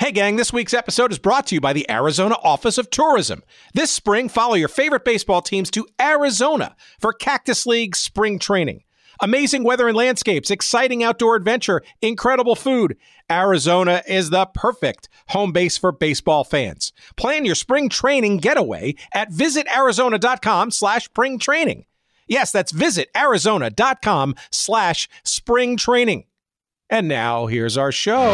Hey, gang, this week's episode is brought to you by the Arizona Office of Tourism. This spring, follow your favorite baseball teams to Arizona for Cactus League spring training. Amazing weather and landscapes, exciting outdoor adventure, incredible food. Arizona is the perfect home base for baseball fans. Plan your spring training getaway at visitarizona.com slash spring training. Yes, that's visitarizona.com slash spring training. And now here's our show.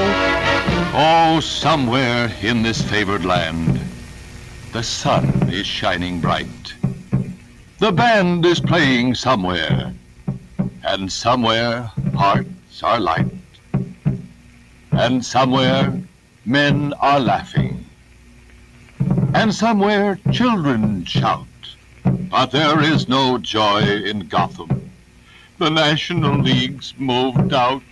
Oh, somewhere in this favored land, the sun is shining bright. The band is playing somewhere, and somewhere hearts are light. And somewhere men are laughing, and somewhere children shout. But there is no joy in Gotham. The National League's moved out.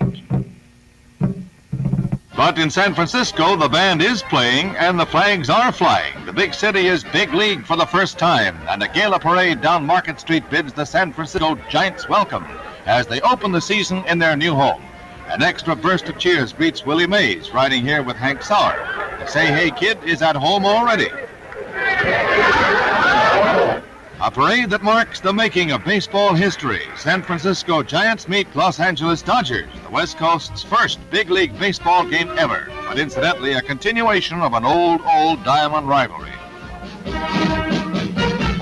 But in San Francisco, the band is playing and the flags are flying. The big city is big league for the first time, and a gala parade down Market Street bids the San Francisco Giants welcome as they open the season in their new home. An extra burst of cheers greets Willie Mays riding here with Hank Sauer. The Say Hey Kid is at home already. A parade that marks the making of baseball history. San Francisco Giants meet Los Angeles Dodgers, the West Coast's first big league baseball game ever, but incidentally a continuation of an old, old diamond rivalry.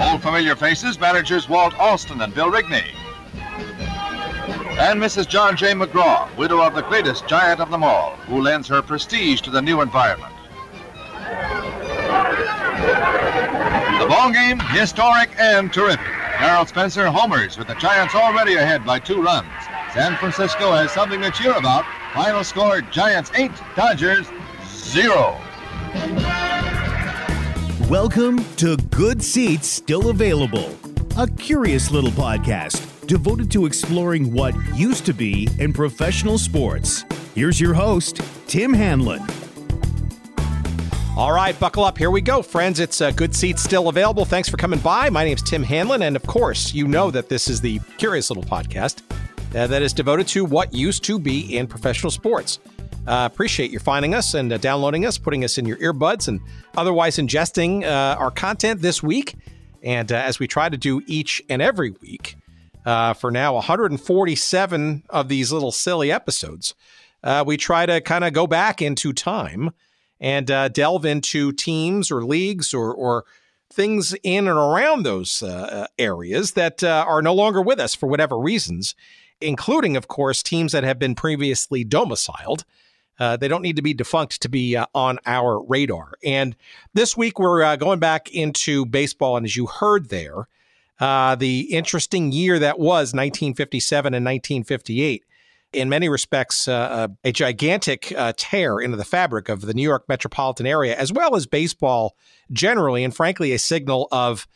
Old familiar faces, managers Walt Alston and Bill Rigney. And Mrs. John J. McGraw, widow of the greatest giant of them all, who lends her prestige to the new environment. The ball game, historic and terrific. Daryl Spencer homers with the Giants already ahead by two runs. San Francisco has something to cheer about. Final score, Giants 8, Dodgers 0. Welcome to Good Seats Still Available, a curious little podcast devoted to exploring what used to be in professional sports. Here's your host, Tim Hanlon. All right, buckle up. Here we go, friends. It's a good seat still available. Thanks for coming by. My name's Tim Hanlon, and of course, you know that this is the curious little podcast uh, that is devoted to what used to be in professional sports. Uh, appreciate you finding us and uh, downloading us, putting us in your earbuds, and otherwise ingesting uh, our content this week. And uh, as we try to do each and every week, uh, for now 147 of these little silly episodes, we try to kind of go back into time and uh, delve into teams or leagues or, or things in and around those uh, areas that uh, are no longer with us for whatever reasons, including, of course, teams that have been previously domiciled. Uh, they don't need to be defunct to be uh, on our radar. And this week, we're uh, going back into baseball. And as you heard there, the interesting year that was 1957 and 1958 in many respects, uh, a gigantic uh, tear into the fabric of the New York metropolitan area, as well as baseball generally, and frankly, a signal of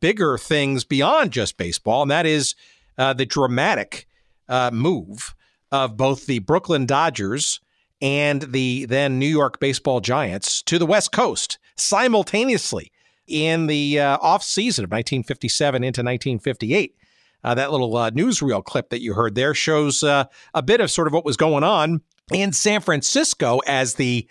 bigger things beyond just baseball, and that is uh, the dramatic uh, move of both the Brooklyn Dodgers and the then New York Baseball Giants to the West Coast simultaneously in the uh, off season of 1957 into 1958. Uh, that little uh, newsreel clip that you heard there shows uh, a bit of sort of what was going on in San Francisco as the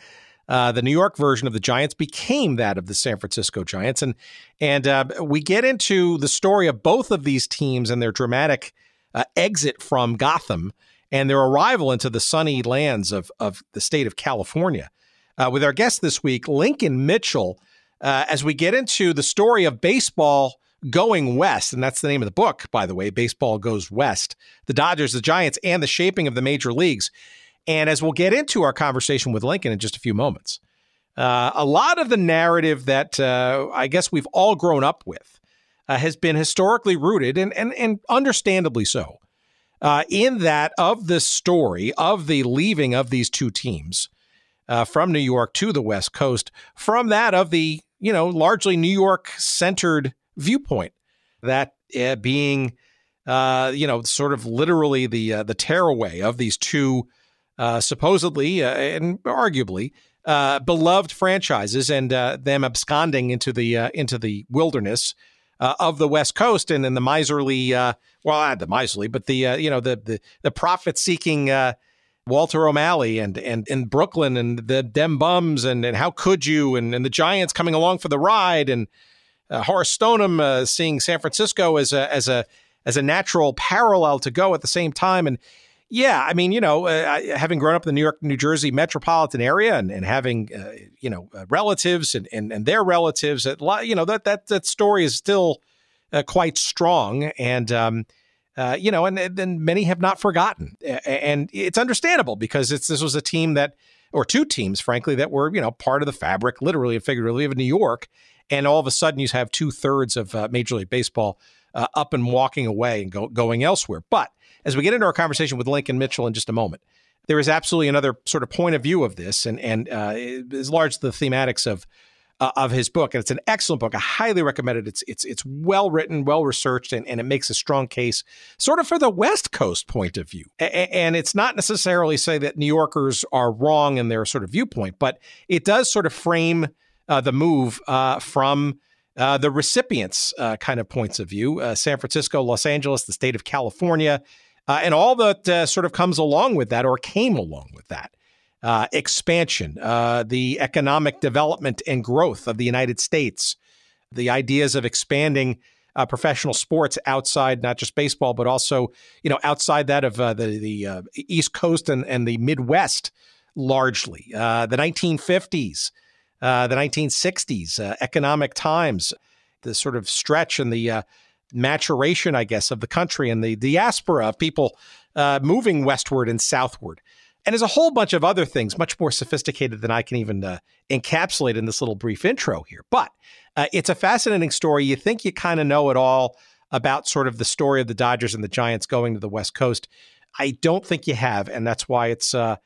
uh, the New York version of the Giants became that of the San Francisco Giants, and and uh, we get into the story of both of these teams and their dramatic uh, exit from Gotham and their arrival into the sunny lands of of the state of California. with our guest this week, Lincoln Mitchell, as we get into the story of baseball going west, and that's the name of the book, by the way, Baseball Goes West, the Dodgers, the Giants, and the shaping of the major leagues. And as we'll get into our conversation with Lincoln in just a few moments, uh, a lot of the narrative that uh, I guess we've all grown up with uh, has been historically rooted, and, and, and understandably so, uh, in that of the story of the leaving of these two teams uh, from New York to the West Coast, from that of the, you know, largely New York centered viewpoint. That uh, being, uh, you know, sort of literally the uh, the tearaway of these two uh, supposedly uh, and arguably uh, beloved franchises, and them absconding into the into the wilderness of the West Coast, and in the miserly, well, not the miserly, but the you know the the the profit seeking. Walter O'Malley and and in Brooklyn and the Dem Bums and and how could you and, and the Giants coming along for the ride and uh, Horace Stoneham uh, seeing San Francisco as a as a as a natural parallel to go at the same time and yeah, I mean, you know, uh, having grown up in the New York, New Jersey metropolitan area and, and having, uh, you know, uh, relatives and, and, and their relatives, you know, that, that, that story is still uh, quite strong. And, um, you know, and then many have not forgotten. And it's understandable because it's, this was a team that, or two teams, frankly, that were, you know, part of the fabric, literally and figuratively, of New York. And all of a sudden you have two thirds of uh, Major League Baseball up and walking away and go, going elsewhere. But, as we get into our conversation with Lincoln Mitchell in just a moment, there is absolutely another sort of point of view of this, and and uh, is large the thematics of uh, of his book, and it's an excellent book. I highly recommend it. It's it's it's well written, well researched, and, and it makes a strong case, sort of for the West Coast point of view. A- and it's not necessarily say that New Yorkers are wrong in their sort of viewpoint, but it does sort of frame uh, the move uh, from. Uh, the recipients' uh, kind of points of view San Francisco, Los Angeles, the state of California, uh, and all that uh, sort of comes along with that or came along with that. Uh, expansion, uh, the economic development and growth of the United States, the ideas of expanding uh, professional sports outside not just baseball, but also you know outside that of uh, the the East Coast and, and the Midwest, largely the 1950s, the 1960s, economic times, the sort of stretch and the maturation, I guess, of the country and the diaspora of people uh, moving westward and southward. And there's a whole bunch of other things, much more sophisticated than I can even uh, encapsulate in this little brief intro here. But uh, it's a fascinating story. You think you kind of know it all about sort of the story of the Dodgers and the Giants going to the West Coast. I don't think you have, and that's why it's, uh,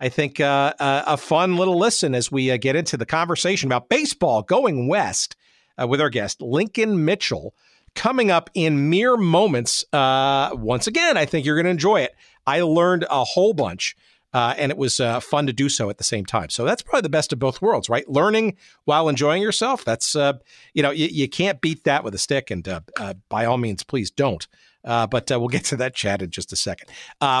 I think, uh, a fun little listen as we uh, get into the conversation about baseball going west uh, with our guest Lincoln Mitchell coming up in mere moments. Uh, once again, I think you're going to enjoy it. I learned a whole bunch. Uh, and it was uh, fun to do so at the same time. So that's probably the best of both worlds, right? Learning while enjoying yourself. That's uh, you know you, can't beat that with a stick, and uh, uh, by all means, please don't. Uh, but we'll get to that chat in just a second.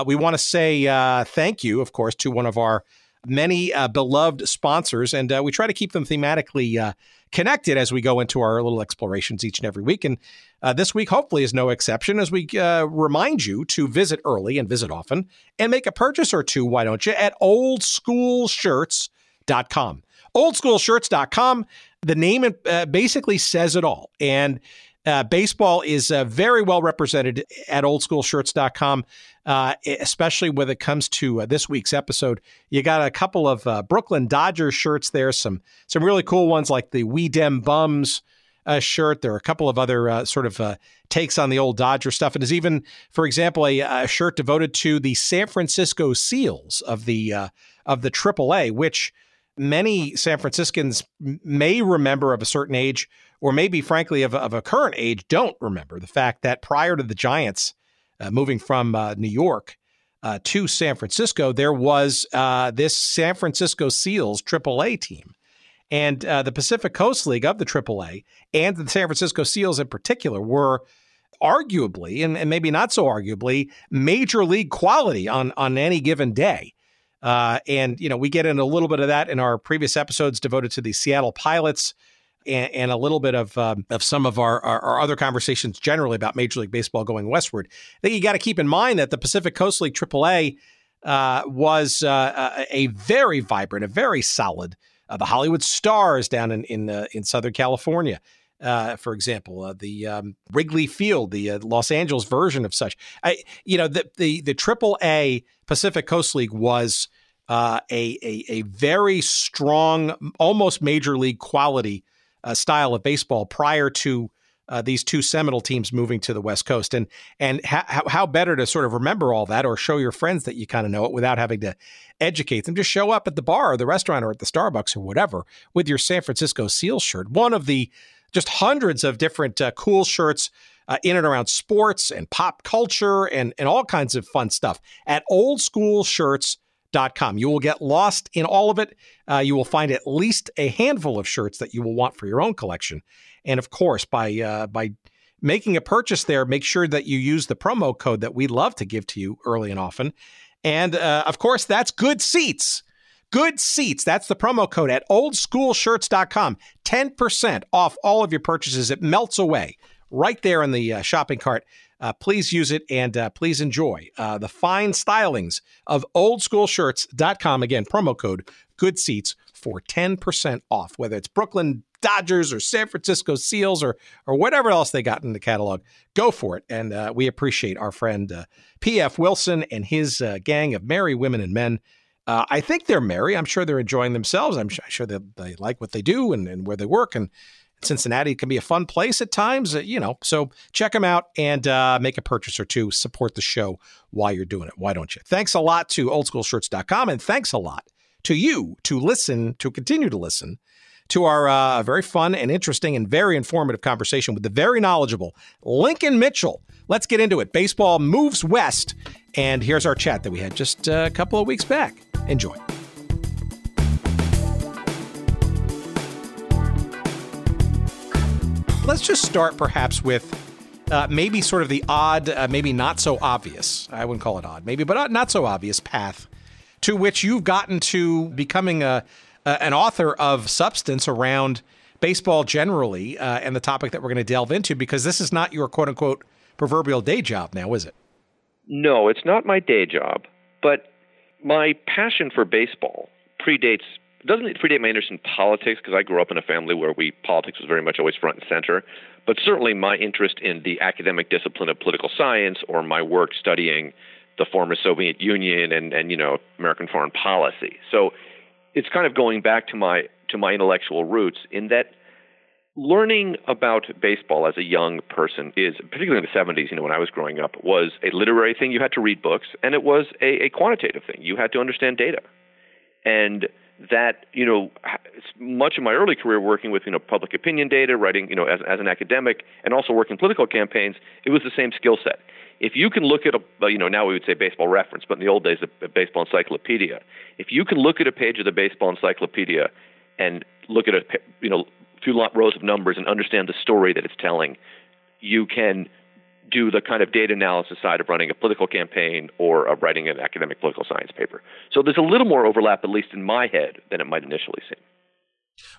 we want to say thank you, of course, to one of our many beloved sponsors, and we try to keep them thematically connected as we go into our little explorations each and every week. And uh, this week, hopefully, is no exception as we uh, remind you to visit early and visit often and make a purchase or two, why don't you, at oldschoolshirts.com. Oldschoolshirts.com, the name uh, basically says it all. And uh, baseball is uh, very well represented at oldschoolshirts.com, uh, especially when it comes to uh, this week's episode. You got a couple of uh, Brooklyn Dodgers shirts there, some some really cool ones like the We Dem Bums uh, shirt. There are a couple of other sort of takes on the old Dodger stuff, and there's even, for example, a, a, shirt devoted to the San Francisco Seals of the of the AAA, which many San Franciscans may remember of a certain age or maybe frankly of, of a current age, don't remember the fact that prior to the Giants uh, moving from uh, New York uh, to San Francisco, there was uh, this San Francisco Seals AAA team. And uh, the Pacific Coast League of the AAA and the San Francisco Seals in particular were arguably, and, and maybe not so arguably, major league quality on, on any given day. Uh, and, you know, we get into a little bit of that in our previous episodes devoted to the Seattle Pilots and, and a little bit of um, of some of our, our, our other conversations generally about Major League Baseball going westward. I think you got to keep in mind that the Pacific Coast League AAA uh, was uh, a very vibrant, a very solid. Uh, the Hollywood Stars down in in, uh, in Southern California. Uh, for example, uh, the um, Wrigley Field, the uh, Los Angeles version of such. I, you know, the the the Triple A Pacific Coast League was uh, a, a, a very strong, almost major league quality uh, style of baseball prior to uh, these two seminal teams moving to the West Coast. And and how, how better to sort of remember all that or show your friends that you kind of know it without having to educate them. Just show up at the bar or the restaurant or at the Starbucks or whatever with your San Francisco Seal shirt. One of the just hundreds of different uh, cool shirts. Uh, in and around sports and pop culture and, and all kinds of fun stuff at Old School Shirts Com. You will get lost in all of it. Uh, you will find at least a handful of shirts that you will want for your own collection. And of course, by uh, by making a purchase there, make sure that you use the promo code that we love to give to you early and often And uh, of course, that's good seats. Good seats. That's the promo code at oldschoolshirts.com. 10% off all of your purchases. It melts away right there in the uh, shopping cart. Uh, please use it and uh, please enjoy uh, the fine stylings of oldschoolshirts.com. Again, promo code good seats for 10% off, whether it's Brooklyn Dodgers or San Francisco Seals or or whatever else they got in the catalog. Go for it. And uh, we appreciate our friend uh, P.F. Wilson and his uh, gang of merry women and men. Uh, I think they're merry. I'm sure they're enjoying themselves. I'm sure they, they like what they do and, and where they work. And Cincinnati can be a fun place at times, uh, you know. So check them out and uh, make a purchase or two. Support the show while you're doing it. Why don't you? Thanks a lot to oldschoolshirts.com and thanks a lot to you to listen, to continue to listen to our uh, very fun and interesting and very informative conversation with the very knowledgeable Lincoln Mitchell. Let's get into it. Baseball moves west. And here's our chat that we had just a couple of weeks back. Enjoy. Let's just start perhaps with uh, maybe sort of the odd, uh, maybe not so obvious, I wouldn't call it odd, maybe, but not so obvious path to which you've gotten to becoming a, an author of substance around baseball generally uh, and the topic that we're going to delve into because this is not your quote unquote proverbial day job now, is it? No, it's not my day job, but my passion for baseball predates doesn't predate my interest in politics because I grew up in a family where we politics was very much always front and center, but certainly my interest in the academic discipline of political science or my work studying the former Soviet Union and and you know American foreign policy. So it's kind of going back to my to my intellectual roots in that learning about baseball as a young person is particularly in the 70s you know when i was growing up was a literary thing. You had to read books and it was a, a quantitative thing. You had to understand data. And that you know much of my early career working with you know public opinion data writing you know as, as an academic and also working political campaigns it was the same skill set if you can look at a you know now we would say baseball reference but in the old days a baseball encyclopedia if you can look at a page of the baseball encyclopedia and look at a you know few rows of numbers and understand the story that it's telling you can do the kind of data analysis side of running a political campaign or of writing an academic political science paper. So there's a little more overlap, at least in my head, than it might initially seem.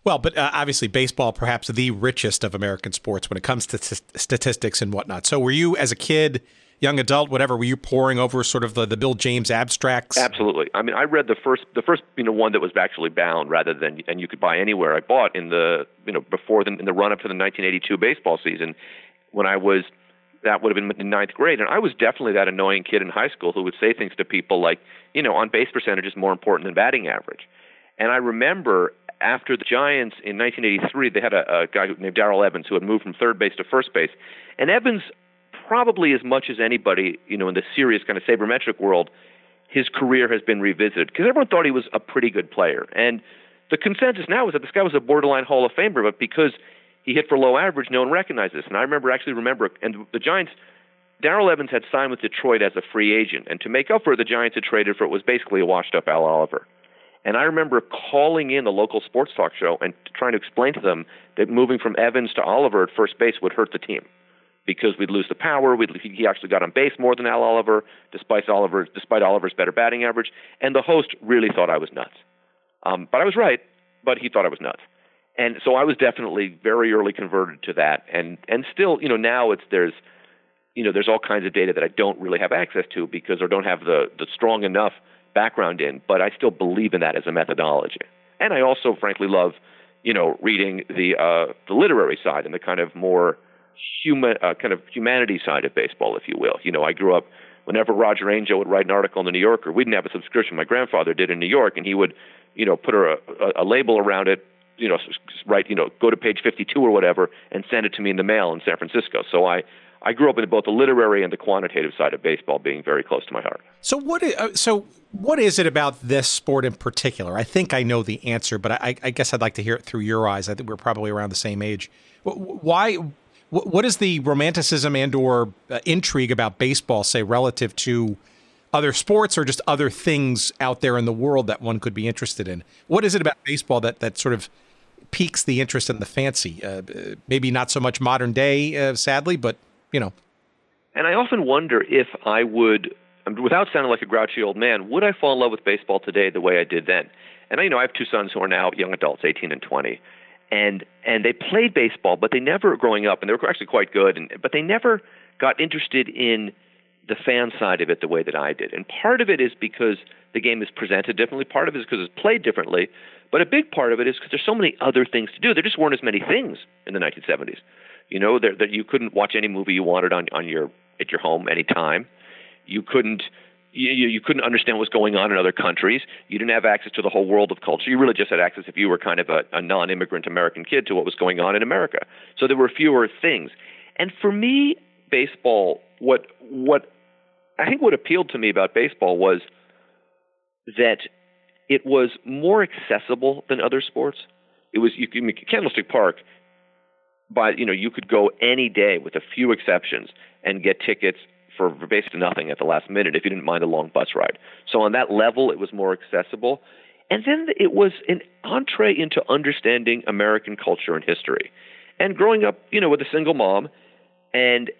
Well, but uh, obviously, baseball perhaps the richest of American sports when it comes to t- statistics and whatnot. So, were you as a kid, young adult, whatever, were you poring over sort of the, the Bill James abstracts? Absolutely. I mean, I read the first the first you know one that was actually bound rather than and you could buy anywhere. I bought in the you know before the in the run up to the 1982 baseball season when I was that would have been in ninth grade. And I was definitely that annoying kid in high school who would say things to people like, you know, on base percentage is more important than batting average. And I remember after the Giants in 1983, they had a, a guy named Darrell Evans who had moved from third base to first base. And Evans, probably as much as anybody, you know, in the serious kind of sabermetric world, his career has been revisited because everyone thought he was a pretty good player. And the consensus now is that this guy was a borderline Hall of Famer, but because he hit for low average. No one recognized this. And I remember actually remember, and the Giants, Darrell Evans had signed with Detroit as a free agent, and to make up for it, the Giants had traded for it was basically a washed-up Al Oliver. And I remember calling in the local sports talk show and trying to explain to them that moving from Evans to Oliver at first base would hurt the team because we'd lose the power. We'd, he actually got on base more than Al Oliver, despite Oliver, despite Oliver's better batting average. And the host really thought I was nuts. Um, but I was right. But he thought I was nuts and so I was definitely very early converted to that, and and still, you know, now it's there's, you know, there's all kinds of data that I don't really have access to because I don't have the the strong enough background in, but I still believe in that as a methodology, and I also frankly love, you know, reading the uh, the literary side and the kind of more human uh, kind of humanity side of baseball, if you will. You know, I grew up whenever Roger Angell would write an article in the New Yorker, we didn't have a subscription. My grandfather did in New York, and he would, you know, put a, a, a label around it, you know, write, you know, go to page 52 or whatever and send it to me in the mail in San Francisco. So I, I grew up in both the literary and the quantitative side of baseball being very close to my heart. So what is, uh, so what is it about this sport in particular? I think I know the answer, but I, I guess I'd like to hear it through your eyes. I think we're probably around the same age. Why? What is the romanticism and or uh, intrigue about baseball say relative to other sports or just other things out there in the world that one could be interested in? What is it about baseball that that sort of piques the interest and the fancy. Uh, maybe not so much modern day, uh, sadly, but you know. And I often wonder if I would without sounding like a grouchy old man, would I fall in love with baseball today the way I did then? And I, you know, I have two sons who are now young adults, 18 and 20, and and they played baseball, but they never growing up, and they were actually quite good, and but they never got interested in the fan side of it the way that I did. And part of it is because the game is presented differently. Part of it is because it's played differently. But a big part of it is because there's so many other things to do. There just weren't as many things in the 1970s. You know, that you couldn't watch any movie you wanted on on your at your home anytime. You couldn't you, you couldn't understand what was going on in other countries. You didn't have access to the whole world of culture. You really just had access if you were kind of a, a non-immigrant American kid to what was going on in America. So there were fewer things. And for me, baseball, what what I think what appealed to me about baseball was that it was more accessible than other sports. It was you, I mean, Candlestick Park. By you know, you could go any day with a few exceptions and get tickets for basically nothing at the last minute if you didn't mind a long bus ride. So on that level, it was more accessible. And then it was an entree into understanding American culture and history. And growing up, you know, with a single mom, and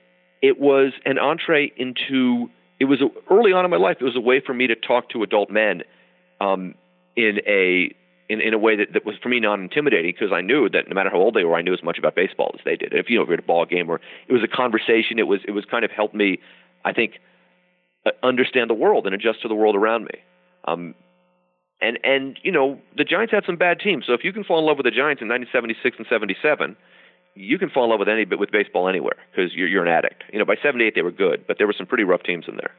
it was an entree into it was a, early on in my life. It was a way for me to talk to adult men um, in a in, in a way that, that was for me non intimidating because I knew that no matter how old they were, I knew as much about baseball as they did. If you know, if you're at a ball game or it was a conversation, it was it was kind of helped me, I think, uh, understand the world and adjust to the world around me. Um, and and you know the Giants had some bad teams, so if you can fall in love with the Giants in 1976 and 77, you can fall in love with any with baseball anywhere because you're you're an addict. You know, by '78 they were good, but there were some pretty rough teams in there.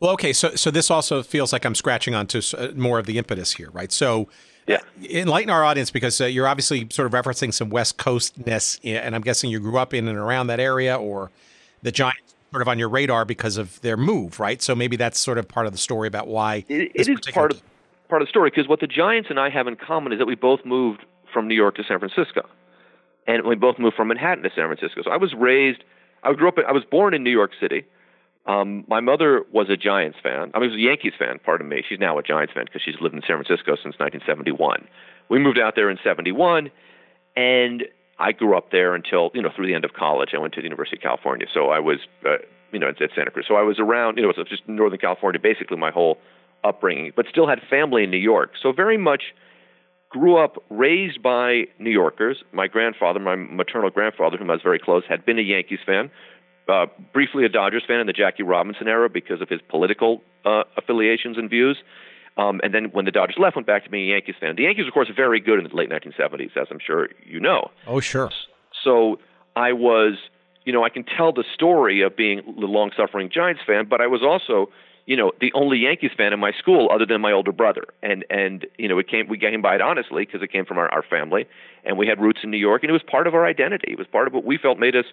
Well, okay, so so this also feels like I'm scratching onto uh, more of the impetus here, right? So, yeah, enlighten our audience because uh, you're obviously sort of referencing some West Coastness, and I'm guessing you grew up in and around that area, or the Giants sort of on your radar because of their move, right? So maybe that's sort of part of the story about why it, it is part of part of the story because what the Giants and I have in common is that we both moved from New York to San Francisco and we both moved from Manhattan to San Francisco. So I was raised, I grew up, I was born in New York City. Um, my mother was a Giants fan. I mean, she was a Yankees fan. Pardon me. She's now a Giants fan because she's lived in San Francisco since 1971. We moved out there in '71, and I grew up there until you know through the end of college. I went to the University of California, so I was uh, you know at, at Santa Cruz. So I was around you know it was just Northern California basically my whole upbringing, but still had family in New York. So very much grew up raised by New Yorkers. My grandfather, my maternal grandfather, whom I was very close, had been a Yankees fan, uh, briefly a Dodgers fan in the Jackie Robinson era because of his political uh, affiliations and views. Um, and then when the Dodgers left, went back to being a Yankees fan. The Yankees, of course, are very good in the late 1970s, as I'm sure you know. Oh, sure. So I was, you know, I can tell the story of being the long-suffering Giants fan, but I was also you know, the only Yankees fan in my school other than my older brother. And and you know, it came we came by it honestly because it came from our, our family, and we had roots in New York, and it was part of our identity. It was part of what we felt made us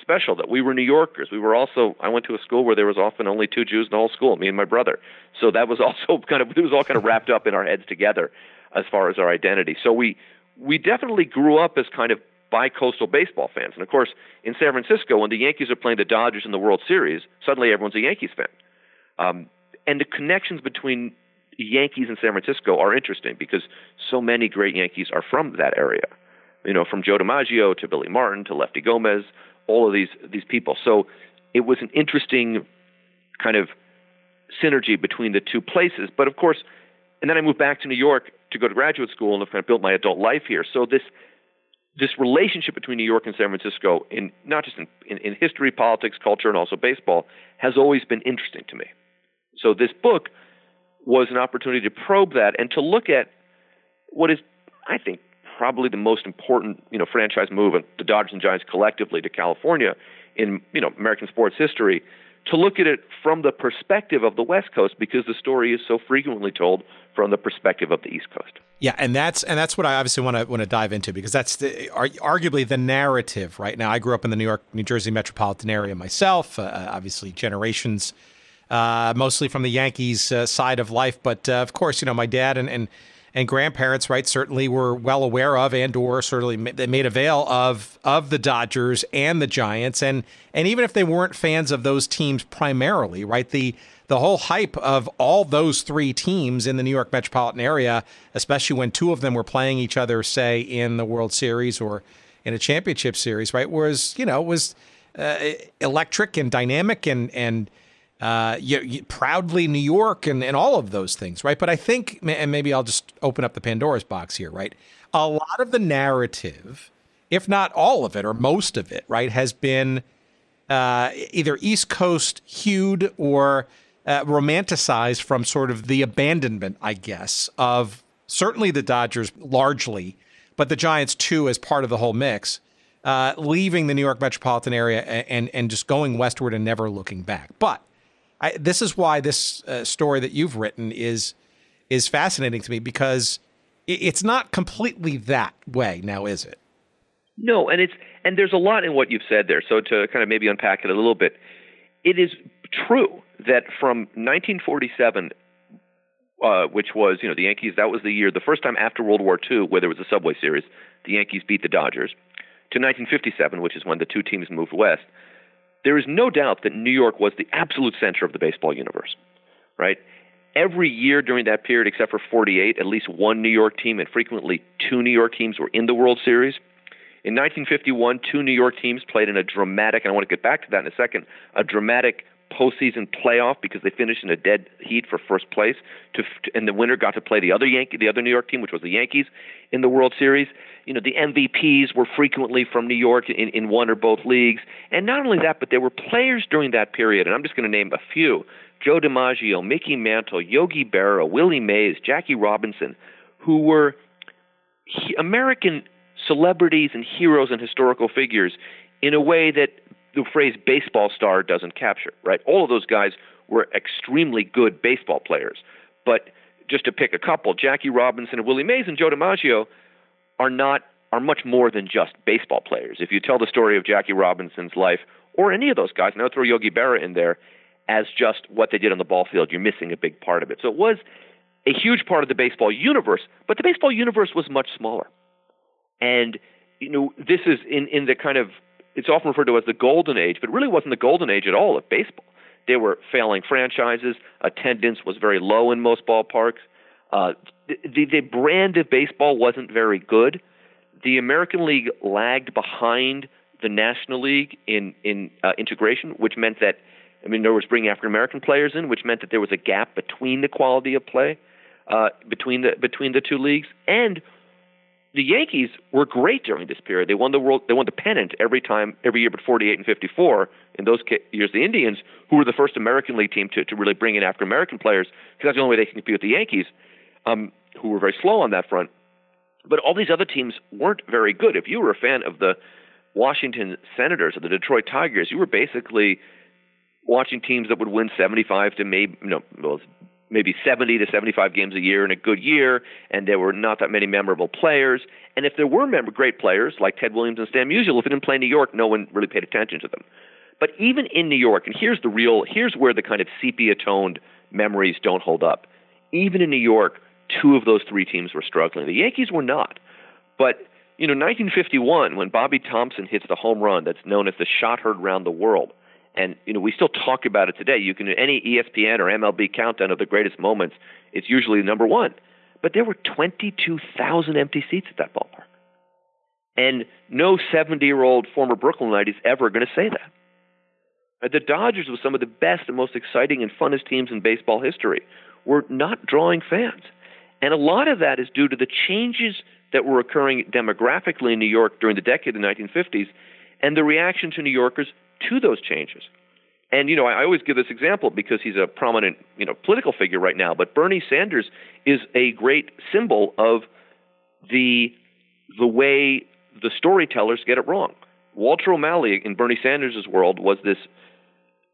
special that we were New Yorkers. We were also I went to a school where there was often only two Jews in the whole school, me and my brother. So that was also kind of it was all kind of wrapped up in our heads together as far as our identity. So we we definitely grew up as kind of bi-coastal baseball fans. And of course, in San Francisco, when the Yankees are playing the Dodgers in the World Series, suddenly everyone's a Yankees fan. Um, and the connections between Yankees and San Francisco are interesting because so many great Yankees are from that area. You know, from Joe DiMaggio to Billy Martin to Lefty Gomez, all of these these people. So it was an interesting kind of synergy between the two places. But of course, and then I moved back to New York to go to graduate school and kind of built my adult life here. So this this relationship between New York and San Francisco, in not just in, in, in history, politics, culture, and also baseball, has always been interesting to me. So this book was an opportunity to probe that and to look at what is, I think, probably the most important, you know, franchise move of the Dodgers and Giants collectively to California in, you know, American sports history. To look at it from the perspective of the West Coast because the story is so frequently told from the perspective of the East Coast. Yeah, and that's and that's what I obviously want to want to dive into because that's the, arguably the narrative right now. I grew up in the New York, New Jersey metropolitan area myself. Uh, obviously, generations uh, mostly from the Yankees uh, side of life. But uh, of course, you know, my dad and, and and grandparents, right, certainly were well aware of and or certainly they made avail of of the Dodgers and the Giants, and and even if they weren't fans of those teams primarily, right, the the whole hype of all those three teams in the New York metropolitan area, especially when two of them were playing each other, say in the World Series or in a championship series, right, was you know was uh, electric and dynamic and and uh, you, you, proudly New York and, and all of those things, right? But I think, and maybe I'll just open up the Pandora's box here, right? A lot of the narrative, if not all of it or most of it, right, has been uh, either East Coast hued or uh, romanticized from sort of the abandonment, I guess, of certainly the Dodgers largely, but the Giants too as part of the whole mix. Uh, leaving the New York metropolitan area and and just going westward and never looking back. But I, this is why this uh, story that you've written is is fascinating to me because it, it's not completely that way now, is it? No, and it's and there's a lot in what you've said there. So to kind of maybe unpack it a little bit, it is true that from 1947, uh, which was you know the Yankees, that was the year, the first time after World War II where there was a Subway Series, the Yankees beat the Dodgers, to 1957, which is when the two teams moved west there is no doubt that New York was the absolute center of the baseball universe, right? Every year during that period, except for 48, at least one New York team and frequently two New York teams were in the World Series. In 1951, two New York teams played in a dramatic, and I want to get back to that in a second, a dramatic postseason playoff because they finished in a dead heat for first place. To, and the winner got to play the other Yankee, the other New York team, which was the Yankees, in the World Series. You know, the MVPs were frequently from New York in, in one or both leagues. And not only that, but there were players during that period, and I'm just going to name a few: Joe DiMaggio, Mickey Mantle, Yogi Berra, Willie Mays, Jackie Robinson, who were American celebrities and heroes and historical figures in a way that the phrase baseball star doesn't capture, right? All of those guys were extremely good baseball players. But just to pick a couple, Jackie Robinson and Willie Mays and Joe DiMaggio are not are much more than just baseball players. If you tell the story of Jackie Robinson's life or any of those guys, and I would throw Yogi Berra in there as just what they did on the ball field, you're missing a big part of it. So it was a huge part of the baseball universe, but the baseball universe was much smaller. And you know, this is in in the kind of it's often referred to as the golden age, but it really wasn't the golden age at all of baseball. There were failing franchises. Attendance was very low in most ballparks. Uh, the, the brand of baseball wasn't very good. The American League lagged behind the National League in in uh, integration, which meant that I mean, there was bringing African American players in, which meant that there was a gap between the quality of play uh, between the between the two leagues, and the Yankees were great during this period. They won the world, they won the pennant every time, every year, but 48 and 54. In those years, the Indians, who were the first American League team to, to really bring in African American players, because that's the only way they can compete with the Yankees, um, who were very slow on that front. But all these other teams weren't very good. If you were a fan of the Washington Senators or the Detroit Tigers, you were basically watching teams that would win 75 to maybe, you know, well, maybe 70 to 75 games a year in a good year, and there were not that many memorable players. And if there were mem- great players like Ted Williams and Stan Musial, if they didn't play in New York, no one really paid attention to them. But even in New York, and here's the real, here's where the kind of sepia-toned memories don't hold up. Even in New York, two of those three teams were struggling. The Yankees were not. But you know, 1951, when Bobby Thomson hits the home run that's known as the shot heard round the world, and you know we still talk about it today. You can any ESPN or MLB countdown of the greatest moments. It's usually number one. But there were 22,000 empty seats at that ballpark, and no 70-year-old former Brooklynite is ever going to say that. The Dodgers, with some of the best and most exciting and funnest teams in baseball history, were not drawing fans, and a lot of that is due to the changes that were occurring demographically in New York during the decade of the 1950s, and the reaction to New Yorkers to those changes. And you know, I always give this example because he's a prominent, you know, political figure right now. But Bernie Sanders is a great symbol of the the way the storytellers get it wrong. Walter O'Malley in Bernie Sanders' world was this,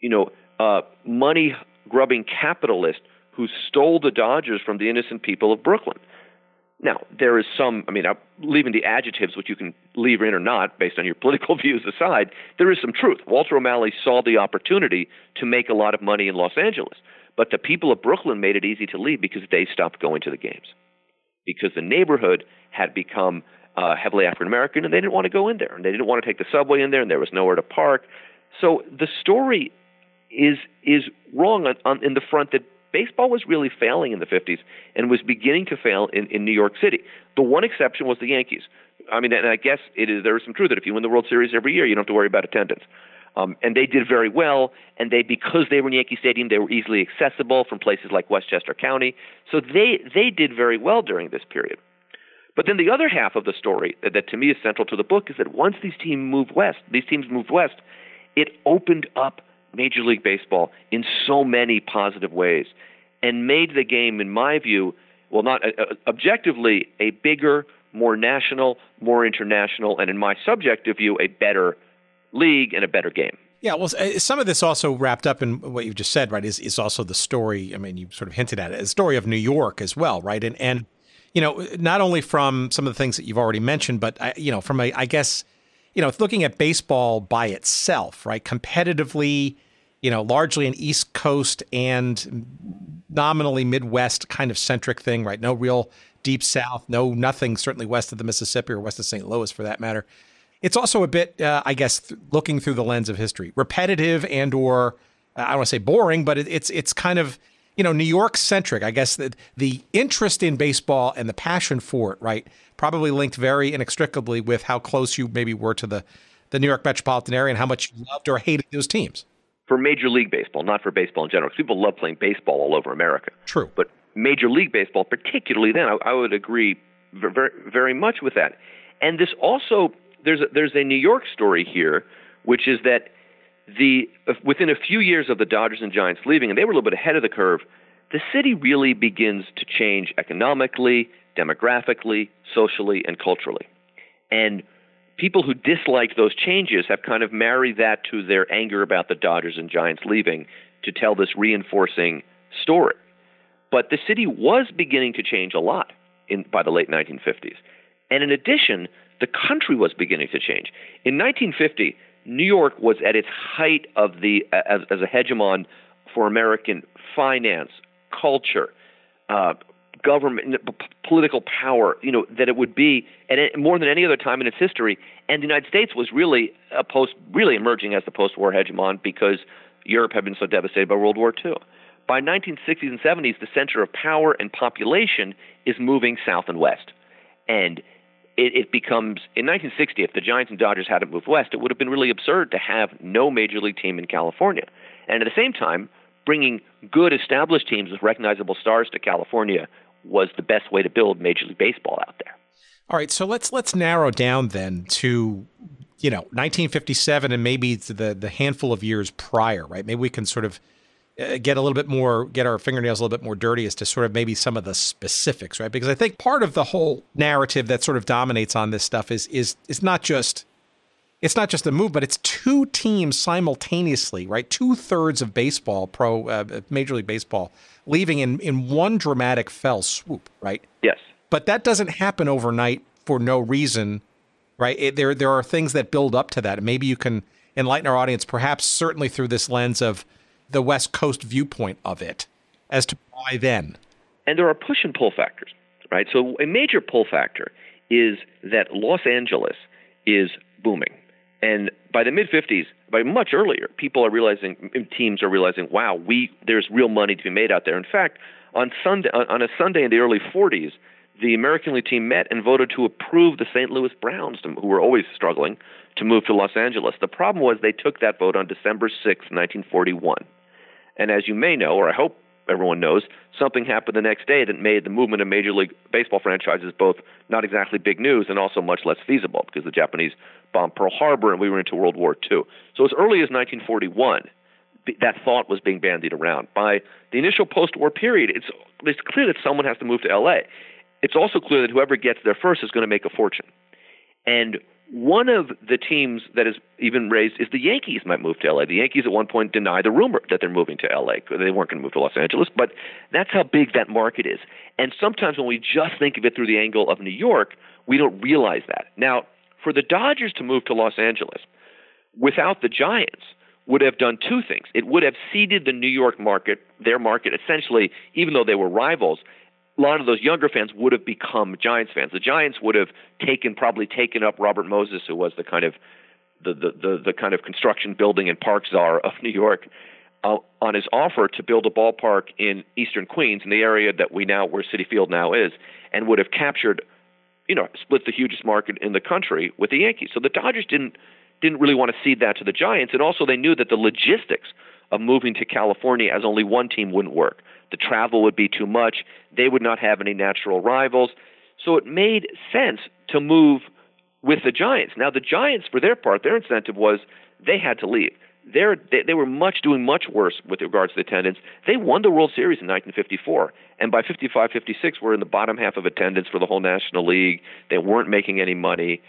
you know, uh, money grubbing capitalist who stole the Dodgers from the innocent people of Brooklyn. Now, there is some, I mean, leaving the adjectives, which you can leave in or not based on your political views aside, there is some truth. Walter O'Malley saw the opportunity to make a lot of money in Los Angeles, but the people of Brooklyn made it easy to leave because they stopped going to the games. Because the neighborhood had become uh, heavily African American and they didn't want to go in there and they didn't want to take the subway in there and there was nowhere to park. So the story is is wrong on, on, in the front that baseball was really failing in the 50s and was beginning to fail in, in New York City. The one exception was the Yankees. I mean, and I guess it is there is some truth that if you win the World Series every year, you don't have to worry about attendance. Um, and they did very well, and they because they were in Yankee Stadium, they were easily accessible from places like Westchester County. So they they did very well during this period. But then the other half of the story that, that to me is central to the book is that once these teams moved west, these teams moved west, it opened up Major League Baseball in so many positive ways, and made the game, in my view, well, not uh, uh objectively, a bigger, more national, more international, and in my subjective view, a better league and a better game. Yeah, well, uh, some of this also wrapped up in what you've just said, right? Is is also the story. I mean, you sort of hinted at it, the story of New York as well, right? And and you know, not only from some of the things that you've already mentioned, but uh, you know, from a, I guess, you know, looking at baseball by itself, right? Competitively, you know, largely an East Coast and nominally Midwest kind of centric thing, right? No real deep South, no nothing certainly west of the Mississippi or west of St. Louis for that matter. It's also a bit, uh, I guess, th- looking through the lens of history, repetitive and or uh, I don't want to say boring, but it, it's it's kind of you know New York centric. I guess the the interest in baseball and the passion for it, right, probably linked very inextricably with how close you maybe were to the the New York metropolitan area and how much you loved or hated those teams. For Major League Baseball, not for baseball in general, because people love playing baseball all over America. True, but Major League Baseball, particularly then, I, I would agree very very much with that. And this also there's a, there's a New York story here, which is that the uh, within a few years of the Dodgers and Giants leaving, and they were a little bit ahead of the curve, the city really begins to change economically, demographically, socially, and culturally. And people who disliked those changes have kind of married that to their anger about the Dodgers and Giants leaving to tell this reinforcing story. But the city was beginning to change a lot in, by the late 1950s. And in addition, the country was beginning to change. In 1950, New York was at its height of the as, as a hegemon for American finance, culture, uh, government, p- political power. You know that it would be, and it, more than any other time in its history. And the United States was really a post, really emerging as the post-war hegemon because Europe had been so devastated by World War II. By 1960s and 70s, the center of power and population is moving south and west, and it, it becomes in 1960 if the Giants and Dodgers hadn't moved west, it would have been really absurd to have no major league team in California. And at the same time, bringing good established teams with recognizable stars to California was the best way to build Major League Baseball out there. All right, so let's let's narrow down then to you know 1957 and maybe the the handful of years prior, right? Maybe we can sort of get a little bit more, get our fingernails a little bit more dirty as to sort of maybe some of the specifics, right? Because I think part of the whole narrative that sort of dominates on this stuff is is is not just it's not just a move, but it's two teams simultaneously, right? Two thirds of baseball, pro uh, Major League Baseball, leaving in in one dramatic fell swoop, right? Yes. But that doesn't happen overnight for no reason, right? It, there there are things that build up to that, maybe you can enlighten our audience, perhaps certainly through this lens of the West Coast viewpoint of it as to why then. And there are push and pull factors, right? So a major pull factor is that Los Angeles is booming. And by the mid 50s, by much earlier, people are realizing, teams are realizing, wow, we there's real money to be made out there. In fact, on Sunday, on a Sunday in the early 40s, the American League team met and voted to approve the St. Louis Browns, who were always struggling, to move to Los Angeles. The problem was they took that vote on December 6, 1941. And as you may know, or I hope everyone knows, something happened the next day that made the movement of Major League Baseball franchises both not exactly big news and also much less feasible because the Japanese bombed Pearl Harbor and we were into World War II. So as early as 1941, that thought was being bandied around. By the initial post-war period, it's it's clear that someone has to move to LA. It's also clear that whoever gets there first is going to make a fortune. And one of the teams that is even raised is the Yankees might move to LA. The Yankees at one point denied the rumor that they're moving to LA. They weren't going to move to Los Angeles, but that's how big that market is. And sometimes when we just think of it through the angle of New York, we don't realize that. Now, for the Dodgers to move to Los Angeles without the Giants would have done two things. It would have ceded the New York market, their market, essentially, even though they were rivals, lot of those younger fans would have become Giants fans. The Giants would have taken probably taken up Robert Moses, who was the kind of the the the, the kind of construction building and park czar of New York, uh, on his offer to build a ballpark in Eastern Queens, in the area that we now where Citi Field now is, and would have captured, you know, split the hugest market in the country with the Yankees. So the Dodgers didn't didn't really want to cede that to the Giants, and also they knew that the logistics of moving to California as only one team wouldn't work. The travel would be too much. They would not have any natural rivals. So it made sense to move with the Giants. Now the Giants, for their part, their incentive was they had to leave. They're, they, they were much doing much worse with regards to attendance. They won the World Series in 1954, and by 55, 56, were in the bottom half of attendance for the whole National League. They weren't making any money,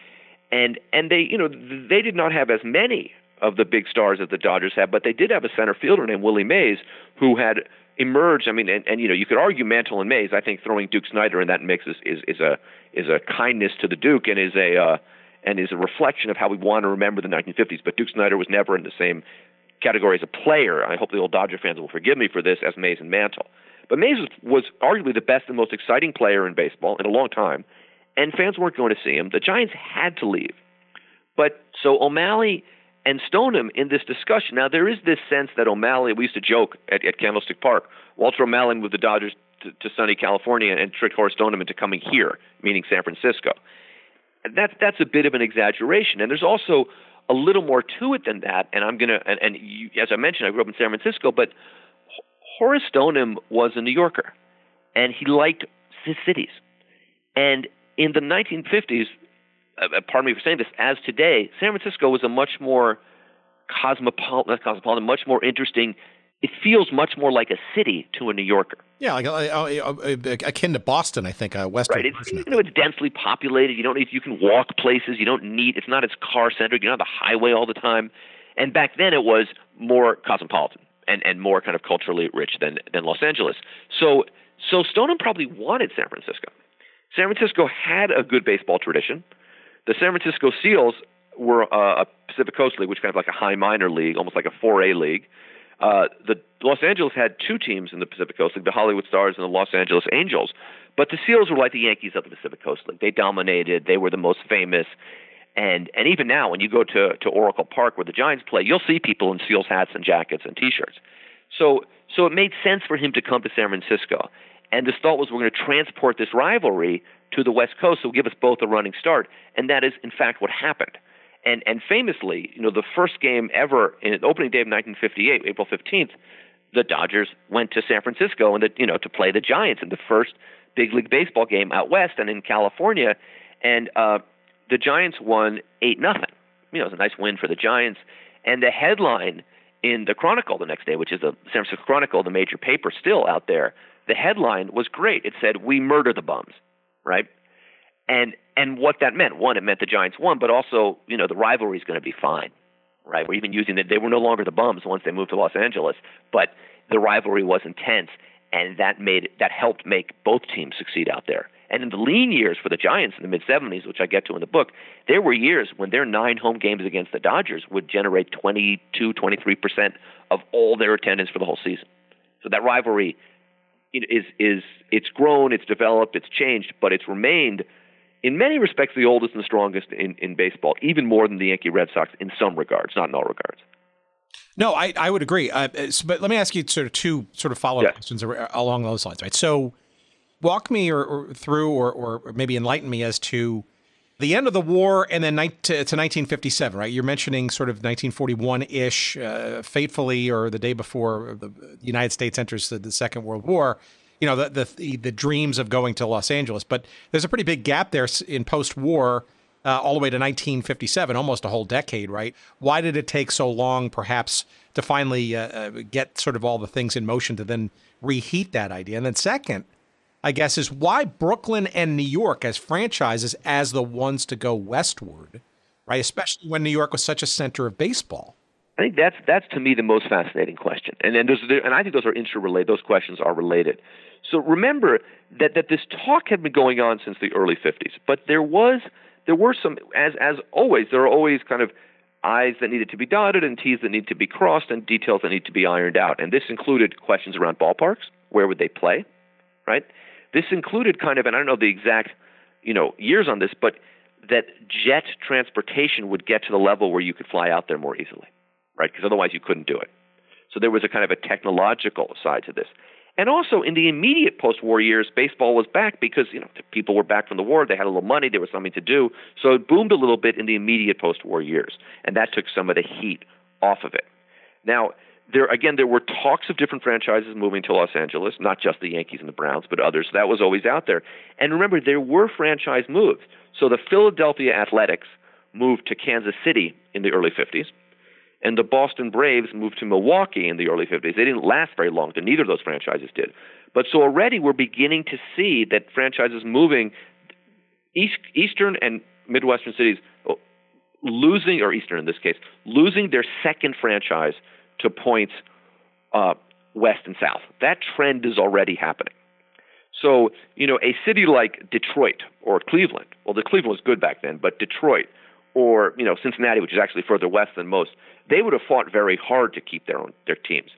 and and they you know they did not have as many of the big stars that the Dodgers had, but they did have a center fielder named Willie Mays who had emerged. I mean, and, and you know, you could argue Mantle and Mays. I think throwing Duke Snider in that mix is is, is a is a kindness to the Duke and is a uh, and is a reflection of how we want to remember the 1950s. But Duke Snider was never in the same category as a player. I hope the old Dodger fans will forgive me for this as Mays and Mantle. But Mays was, was arguably the best and most exciting player in baseball in a long time, and fans weren't going to see him. The Giants had to leave. But so O'Malley and Stoneham in this discussion. Now, there is this sense that O'Malley, we used to joke at, at Candlestick Park, Walter O'Malley moved the Dodgers to, to sunny California and tricked Horace Stoneham into coming here, meaning San Francisco. That's, that's a bit of an exaggeration. And there's also a little more to it than that. And I'm to, and, and you, as I mentioned, I grew up in San Francisco, but Horace Stoneham was a New Yorker, and he liked his cities. And in the 1950s, uh, uh, pardon me for saying this, as today, San Francisco was a much more cosmopolitan, cosmopolitan, much more interesting. It feels much more like a city to a New Yorker. Yeah, like uh, uh, uh, akin to Boston, I think. Uh, Western. Right. It's, you know, it's densely populated. You don't need. You can walk places. You don't need. It's not as car centered. You don't have the highway all the time. And back then, it was more cosmopolitan and and more kind of culturally rich than than Los Angeles. So so Stoneham probably wanted San Francisco. San Francisco had a good baseball tradition. The San Francisco Seals were uh, a Pacific Coast League, which kind of like a high minor league, almost like a 4A league. Uh, the Los Angeles had two teams in the Pacific Coast League, the Hollywood Stars and the Los Angeles Angels. But the Seals were like the Yankees of the Pacific Coast League. They dominated. They were the most famous. And and even now, when you go to to Oracle Park where the Giants play, you'll see people in Seals hats and jackets and T-shirts. So so it made sense for him to come to San Francisco. And the thought was we're going to transport this rivalry to the West Coast, so give us both a running start. And that is, in fact, what happened. And and famously, you know, the first game ever in opening day of 1958, April 15th, the Dodgers went to San Francisco and the, you know to play the Giants in the first big league baseball game out west and in California, and uh, the Giants won eight nothing. You know, it was a nice win for the Giants. And the headline in the Chronicle the next day, which is the San Francisco Chronicle, the major paper still out there, the headline was great. It said, "We murder the bums." Right? And and what that meant, one, it meant the Giants won, but also, you know, the rivalry is going to be fine, right? We're even using that they were no longer the bums once they moved to Los Angeles, but the rivalry was intense, and that made that helped make both teams succeed out there. And in the lean years for the Giants in the mid 70s, which I get to in the book, there were years when their nine home games against the Dodgers would generate 22, 23% of all their attendance for the whole season. So that rivalry is is it's grown, it's developed, it's changed, but it's remained in many respects the oldest and the strongest in, in baseball, even more than the Yankee Red Sox in some regards, not in all regards. No, I, I would agree. Uh, but let me ask you sort of two sort of follow up questions along those lines, right? So, walk me or, or through, or, or maybe enlighten me as to the end of the war and then to, to 1957, right? You're mentioning sort of 1941 ish, uh, fatefully, or the day before the United States enters the, the Second World War. You know, the, the, the dreams of going to Los Angeles, but there's a pretty big gap there in post war. Uh, all the way to 1957, almost a whole decade, right? Why did it take so long, perhaps, to finally uh, uh get sort of all the things in motion to then reheat that idea? And then, second, I guess, is why Brooklyn and New York as franchises as the ones to go westward, right? Especially when New York was such a center of baseball. I think that's that's to me the most fascinating question, and and, those, and I think those are interrelated. Those questions are related. So remember that that this talk had been going on since the early '50s, but there was there were some as as always there are always kind of I's that needed to be dotted and T's that need to be crossed and details that need to be ironed out. And this included questions around ballparks. Where would they play? Right? This included kind of, and I don't know the exact, you know, years on this, but that jet transportation would get to the level where you could fly out there more easily, right? Because otherwise you couldn't do it. So there was a kind of a technological side to this. And also in the immediate post-war years, baseball was back because you know people were back from the war. They had a little money. There was something to do. So it boomed a little bit in the immediate post-war years, and that took some of the heat off of it. Now, there again, there were talks of different franchises moving to Los Angeles, not just the Yankees and the Browns, but others. That was always out there. And remember, there were franchise moves. So the Philadelphia Athletics moved to Kansas City in the early 50s, and the Boston Braves moved to Milwaukee in the early 50s. They didn't last very long, but neither of those franchises did. But so already we're beginning to see that franchises moving east, eastern and midwestern cities oh, losing, or eastern in this case, losing their second franchise to points uh, west and south. That trend is already happening. So, you know, a city like Detroit or Cleveland, well, the Cleveland was good back then, but Detroit or, you know, Cincinnati, which is actually further west than most, they would have fought very hard to keep their own their teams.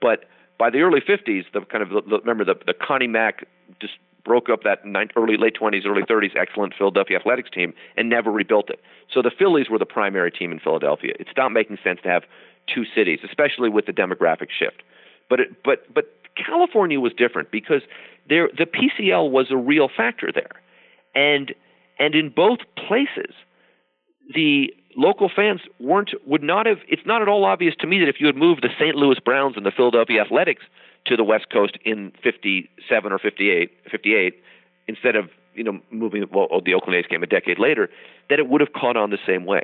But by the early 50s, the kind of the, remember the the Connie Mack just broke up that early late 20s, early 30s excellent Philadelphia Athletics team and never rebuilt it. So the Phillies were the primary team in Philadelphia. It stopped making sense to have two cities, especially with the demographic shift. But it, but but California was different because there the PCL was a real factor there, and and in both places, the local fans weren't would not have. It's not at all obvious to me that if you had moved the St. Louis Browns and the Philadelphia Athletics to the West Coast in 57 or 58, 58 instead of you know moving well, the Oakland A's game a decade later, that it would have caught on the same way.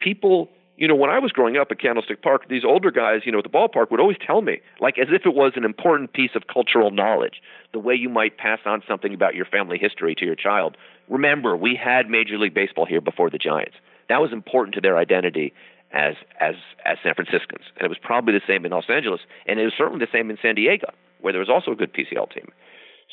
People you know, when I was growing up at Candlestick Park, these older guys, you know, at the ballpark would always tell me, like as if it was an important piece of cultural knowledge, the way you might pass on something about your family history to your child. Remember, we had Major League Baseball here before the Giants. That was important to their identity as as as San Franciscans, and it was probably the same in Los Angeles, and it was certainly the same in San Diego, where there was also a good PCL team.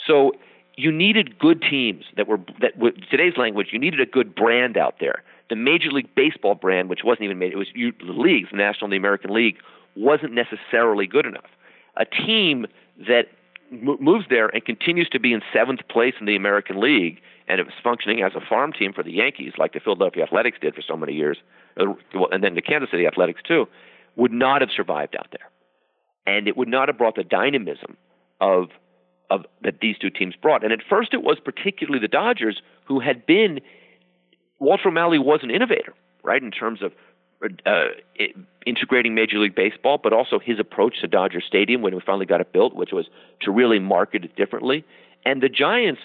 So you needed good teams that were that with today's language, you needed a good brand out there the Major League Baseball brand, which wasn't even made, it was the leagues, the National and the American League, wasn't necessarily good enough. A team that moves there and continues to be in seventh place in the American League, and it was functioning as a farm team for the Yankees, like the Philadelphia Athletics did for so many years, uh, and then the Kansas City Athletics too, would not have survived out there, and it would not have brought the dynamism of of that these two teams brought. And at first, it was particularly the Dodgers who had been Walter O'Malley was an innovator, right, in terms of uh, integrating Major League Baseball, but also his approach to Dodger Stadium when we finally got it built, which was to really market it differently. And the Giants,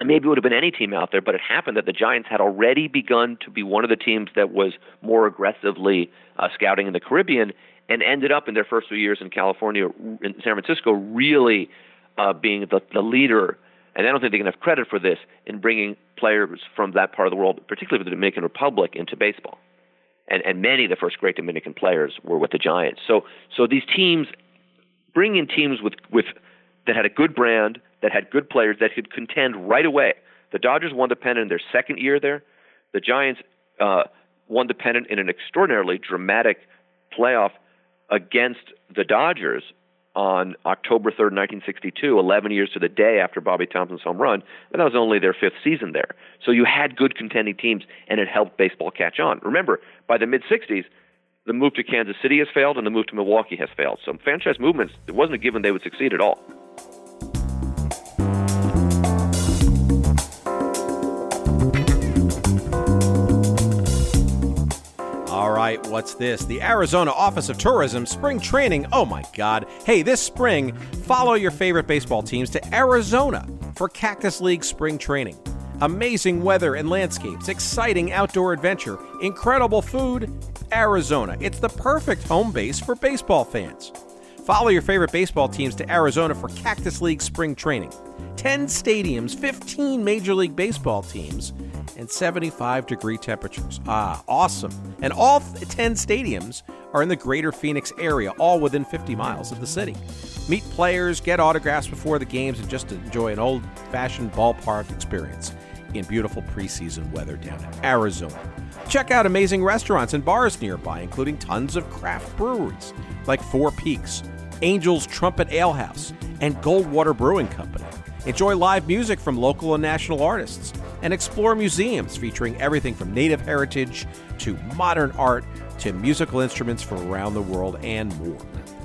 maybe it would have been any team out there, but it happened that the Giants had already begun to be one of the teams that was more aggressively uh, scouting in the Caribbean and ended up in their first few years in California, in San Francisco, really uh, being the, the leader and I don't think they can have credit for this in bringing players from that part of the world, particularly the Dominican Republic, into baseball. And, and many of the first great Dominican players were with the Giants. So, so these teams bring in teams with, with that had a good brand, that had good players, that could contend right away. The Dodgers won the pennant in their second year there. The Giants uh, won the pennant in an extraordinarily dramatic playoff against the Dodgers on October 3rd, 1962, 11 years to the day after Bobby Thomson's home run, and that was only their fifth season there. So you had good contending teams, and it helped baseball catch on. Remember, by the mid 60s, the move to Kansas City has failed, and the move to Milwaukee has failed. So franchise movements, it wasn't a given they would succeed at all. What's this? The Arizona Office of Tourism Spring Training. Oh my God. Hey, this spring, follow your favorite baseball teams to Arizona for Cactus League Spring Training. Amazing weather and landscapes, exciting outdoor adventure, incredible food. Arizona. It's the perfect home base for baseball fans. Follow your favorite baseball teams to Arizona for Cactus League Spring Training. 10 stadiums, 15 Major League Baseball teams, and 75 degree temperatures. Ah, awesome. And all 10 stadiums are in the greater Phoenix area, all within 50 miles of the city. Meet players, get autographs before the games, and just enjoy an old fashioned ballpark experience in beautiful preseason weather down in Arizona. Check out amazing restaurants and bars nearby, including tons of craft breweries like Four Peaks, Angel's Trumpet Ale House, and Goldwater Brewing Company. Enjoy live music from local and national artists, and explore museums featuring everything from native heritage to modern art to musical instruments from around the world and more.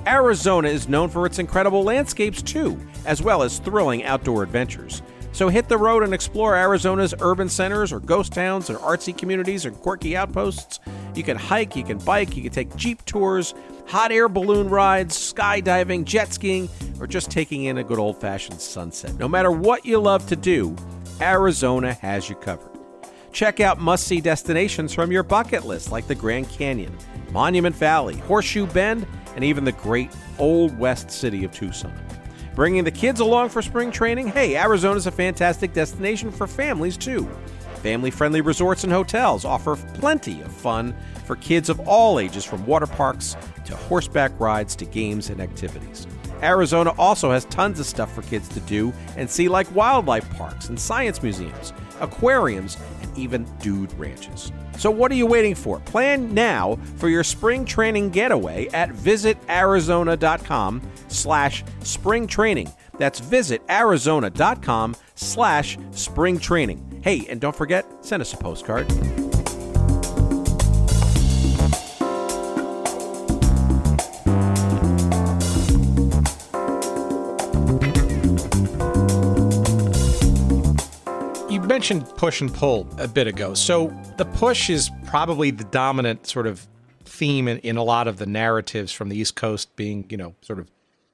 Arizona is known for its incredible landscapes too, as well as thrilling outdoor adventures. So hit the road and explore Arizona's urban centers or ghost towns or artsy communities or quirky outposts. You can hike, you can bike, you can take jeep tours, hot air balloon rides, skydiving, jet skiing, or just taking in a good old fashioned sunset. No matter what you love to do, Arizona has you covered. Check out must see destinations from your bucket list like the Grand Canyon, Monument Valley, Horseshoe Bend, and even the great Old West city of Tucson. Bringing the kids along for spring training? Hey, Arizona's a fantastic destination for families too. Family friendly resorts and hotels offer plenty of fun for kids of all ages, from water parks to horseback rides to games and activities. Arizona also has tons of stuff for kids to do and see, like wildlife parks and science museums, aquariums, and even dude ranches. So what are you waiting for? Plan now for your spring training getaway at visitarizona.com slash spring training. That's visitarizona.com slash spring training. Hey, and don't forget, send us a postcard. Mentioned push and pull a bit ago. So the push is probably the dominant sort of theme in, in a lot of the narratives from the East Coast being, you know, sort of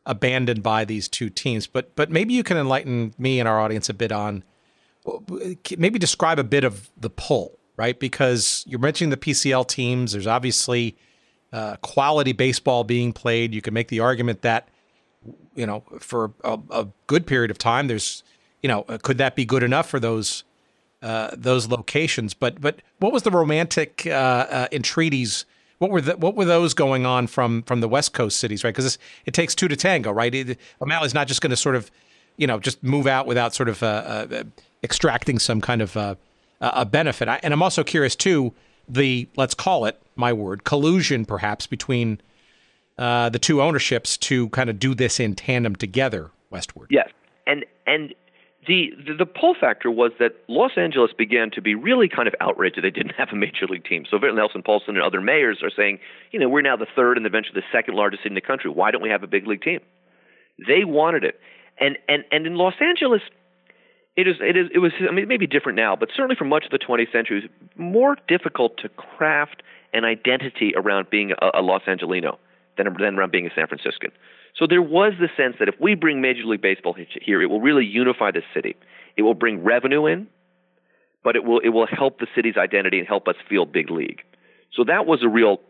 abandoned by these two teams. But but maybe you can enlighten me and our audience a bit on maybe describe a bit of the pull, right? Because you're mentioning the PCL teams. There's obviously uh, quality baseball being played. You can make the argument that you know for a, a good period of time, there's you know could that be good enough for those uh, those locations? But but what was the romantic uh, uh entreaties? What were the, what were those going on from from the West Coast cities, right? Because it takes two to tango, right? It, O'Malley's not just going to sort of, you know, just move out without sort of uh, uh, extracting some kind of uh, a benefit. I, and I'm also curious too the let's call it my word collusion perhaps between uh, the two ownerships to kind of do this in tandem together westward. Yes, and and the, the, the pull factor was that Los Angeles began to be really kind of outraged that they didn't have a major league team. So Norris Poulson and other mayors are saying, you know, we're now the third and eventually the second largest city in the country. Why don't we have a big league team? They wanted it, and and and in Los Angeles, it is it is it was I mean it may be different now, but certainly for much of the 20th century, it was more difficult to craft an identity around being a, a Los Angelino than than around being a San Franciscan. So there was the sense that if we bring Major League Baseball here, it will really unify the city. It will bring revenue in, but it will it will help the city's identity and help us feel big league. So that was a real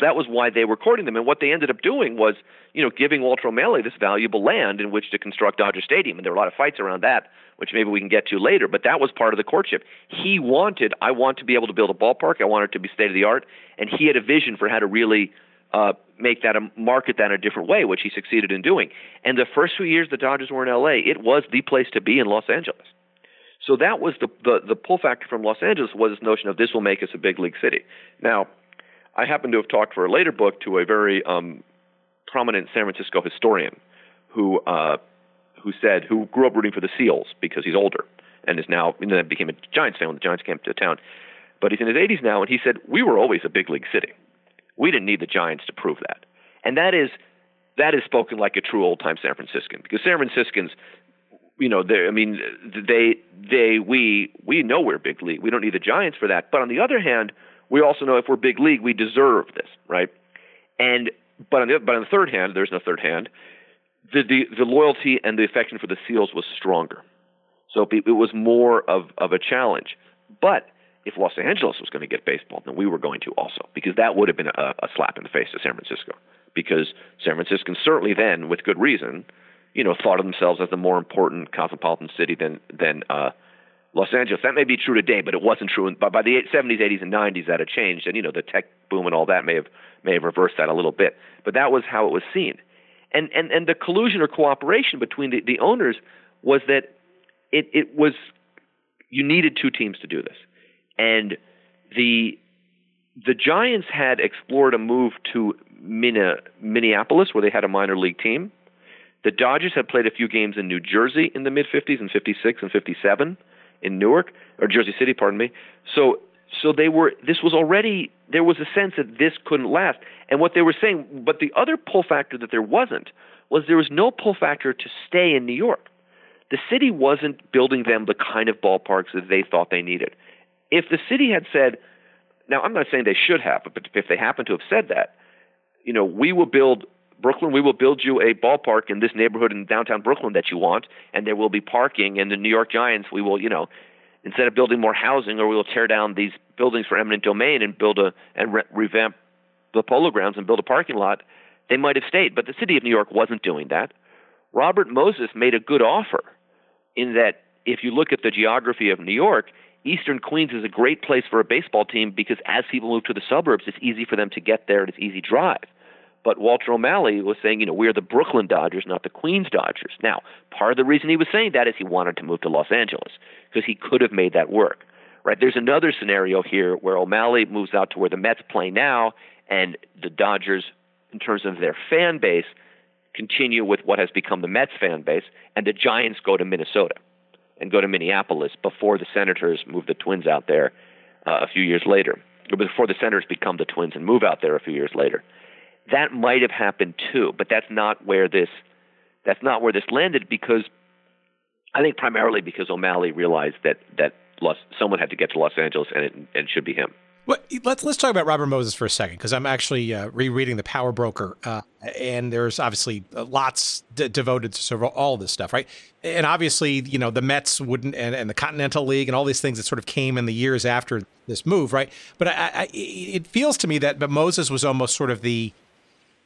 that was why they were courting them. And what they ended up doing was, you know, giving Walter O'Malley this valuable land in which to construct Dodger Stadium. And there were a lot of fights around that, which maybe we can get to later. But that was part of the courtship. He wanted, I want to be able to build a ballpark. I want it to be state of the art. And he had a vision for how to really uh, make that a market that in a different way, which he succeeded in doing. And the first few years the Dodgers were in LA, it was the place to be in Los Angeles. So that was the, the the pull factor from Los Angeles was this notion of this will make us a big league city. Now, I happen to have talked for a later book to a very um, prominent San Francisco historian who uh, who said who grew up rooting for the Seals because he's older and is now and then became a Giants fan when the Giants came to town. But he's in his 80s now, and he said we were always a big league city. We didn't need the Giants to prove that. And that is that is spoken like a true old time San Franciscan because San Franciscans you know, I mean they they we we know we're big league. We don't need the Giants for that. But on the other hand, we also know if we're big league, we deserve this, right? And but on the but on the third hand, there's no third hand. The the, the loyalty and the affection for the Seals was stronger, so it was more of of a challenge. But if Los Angeles was going to get baseball, then we were going to also, because that would have been a, a slap in the face to San Francisco. Because San Franciscans certainly then, with good reason, you know, thought of themselves as the more important cosmopolitan city than than uh, Los Angeles. That may be true today, but it wasn't true. In, by, by the 70s, 80s, and 90s, that had changed, and you know, the tech boom and all that may have may have reversed that a little bit. But that was how it was seen, and and and the collusion or cooperation between the, the owners was that it it was you needed two teams to do this and the the Giants had explored a move to Minneapolis, where they had a minor league team. The Dodgers had played a few games in New Jersey in the mid 50s, and 56 and 57 in Newark or Jersey City, pardon me. So so they were. This was already. There was a sense that this couldn't last. And what they were saying, but the other pull factor that there wasn't was there was no pull factor to stay in New York. The city wasn't building them the kind of ballparks that they thought they needed. If the city had said, now I'm not saying they should have, but if they happen to have said that, you know, we will build Brooklyn, we will build you a ballpark in this neighborhood in downtown Brooklyn that you want, and there will be parking. And the New York Giants, we will, you know, instead of building more housing, or we will tear down these buildings for eminent domain and build a and re- revamp the polo grounds and build a parking lot. They might have stayed, but the city of New York wasn't doing that. Robert Moses made a good offer in that if you look at the geography of New York, Eastern Queens is a great place for a baseball team because as people move to the suburbs, it's easy for them to get there and it's easy drive. But Walter O'Malley was saying, you know, we're the Brooklyn Dodgers, not the Queens Dodgers. Now, part of the reason he was saying that is he wanted to move to Los Angeles because he could have made that work. Right? There's another scenario here where O'Malley moves out to where the Mets play now, and the Dodgers, in terms of their fan base, continue with what has become the Mets fan base, and the Giants go to Minnesota and go to Minneapolis before the Senators move the Twins out there uh, a few years later, or before the Senators become the Twins and move out there a few years later that might have happened too, but that's not where this that's not where this landed because I think primarily because O'Malley realized that that Los, someone had to get to Los Angeles and it, and should be him. Well, let's let's talk about Robert Moses for a second because I'm actually uh, rereading the Power Broker, uh, and there's obviously lots d- devoted to sort of all this stuff, right? And obviously, you know, the Mets wouldn't, and, and, the Continental League, and all these things that sort of came in the years after this move, right? But I, I, it feels to me that but Moses was almost sort of the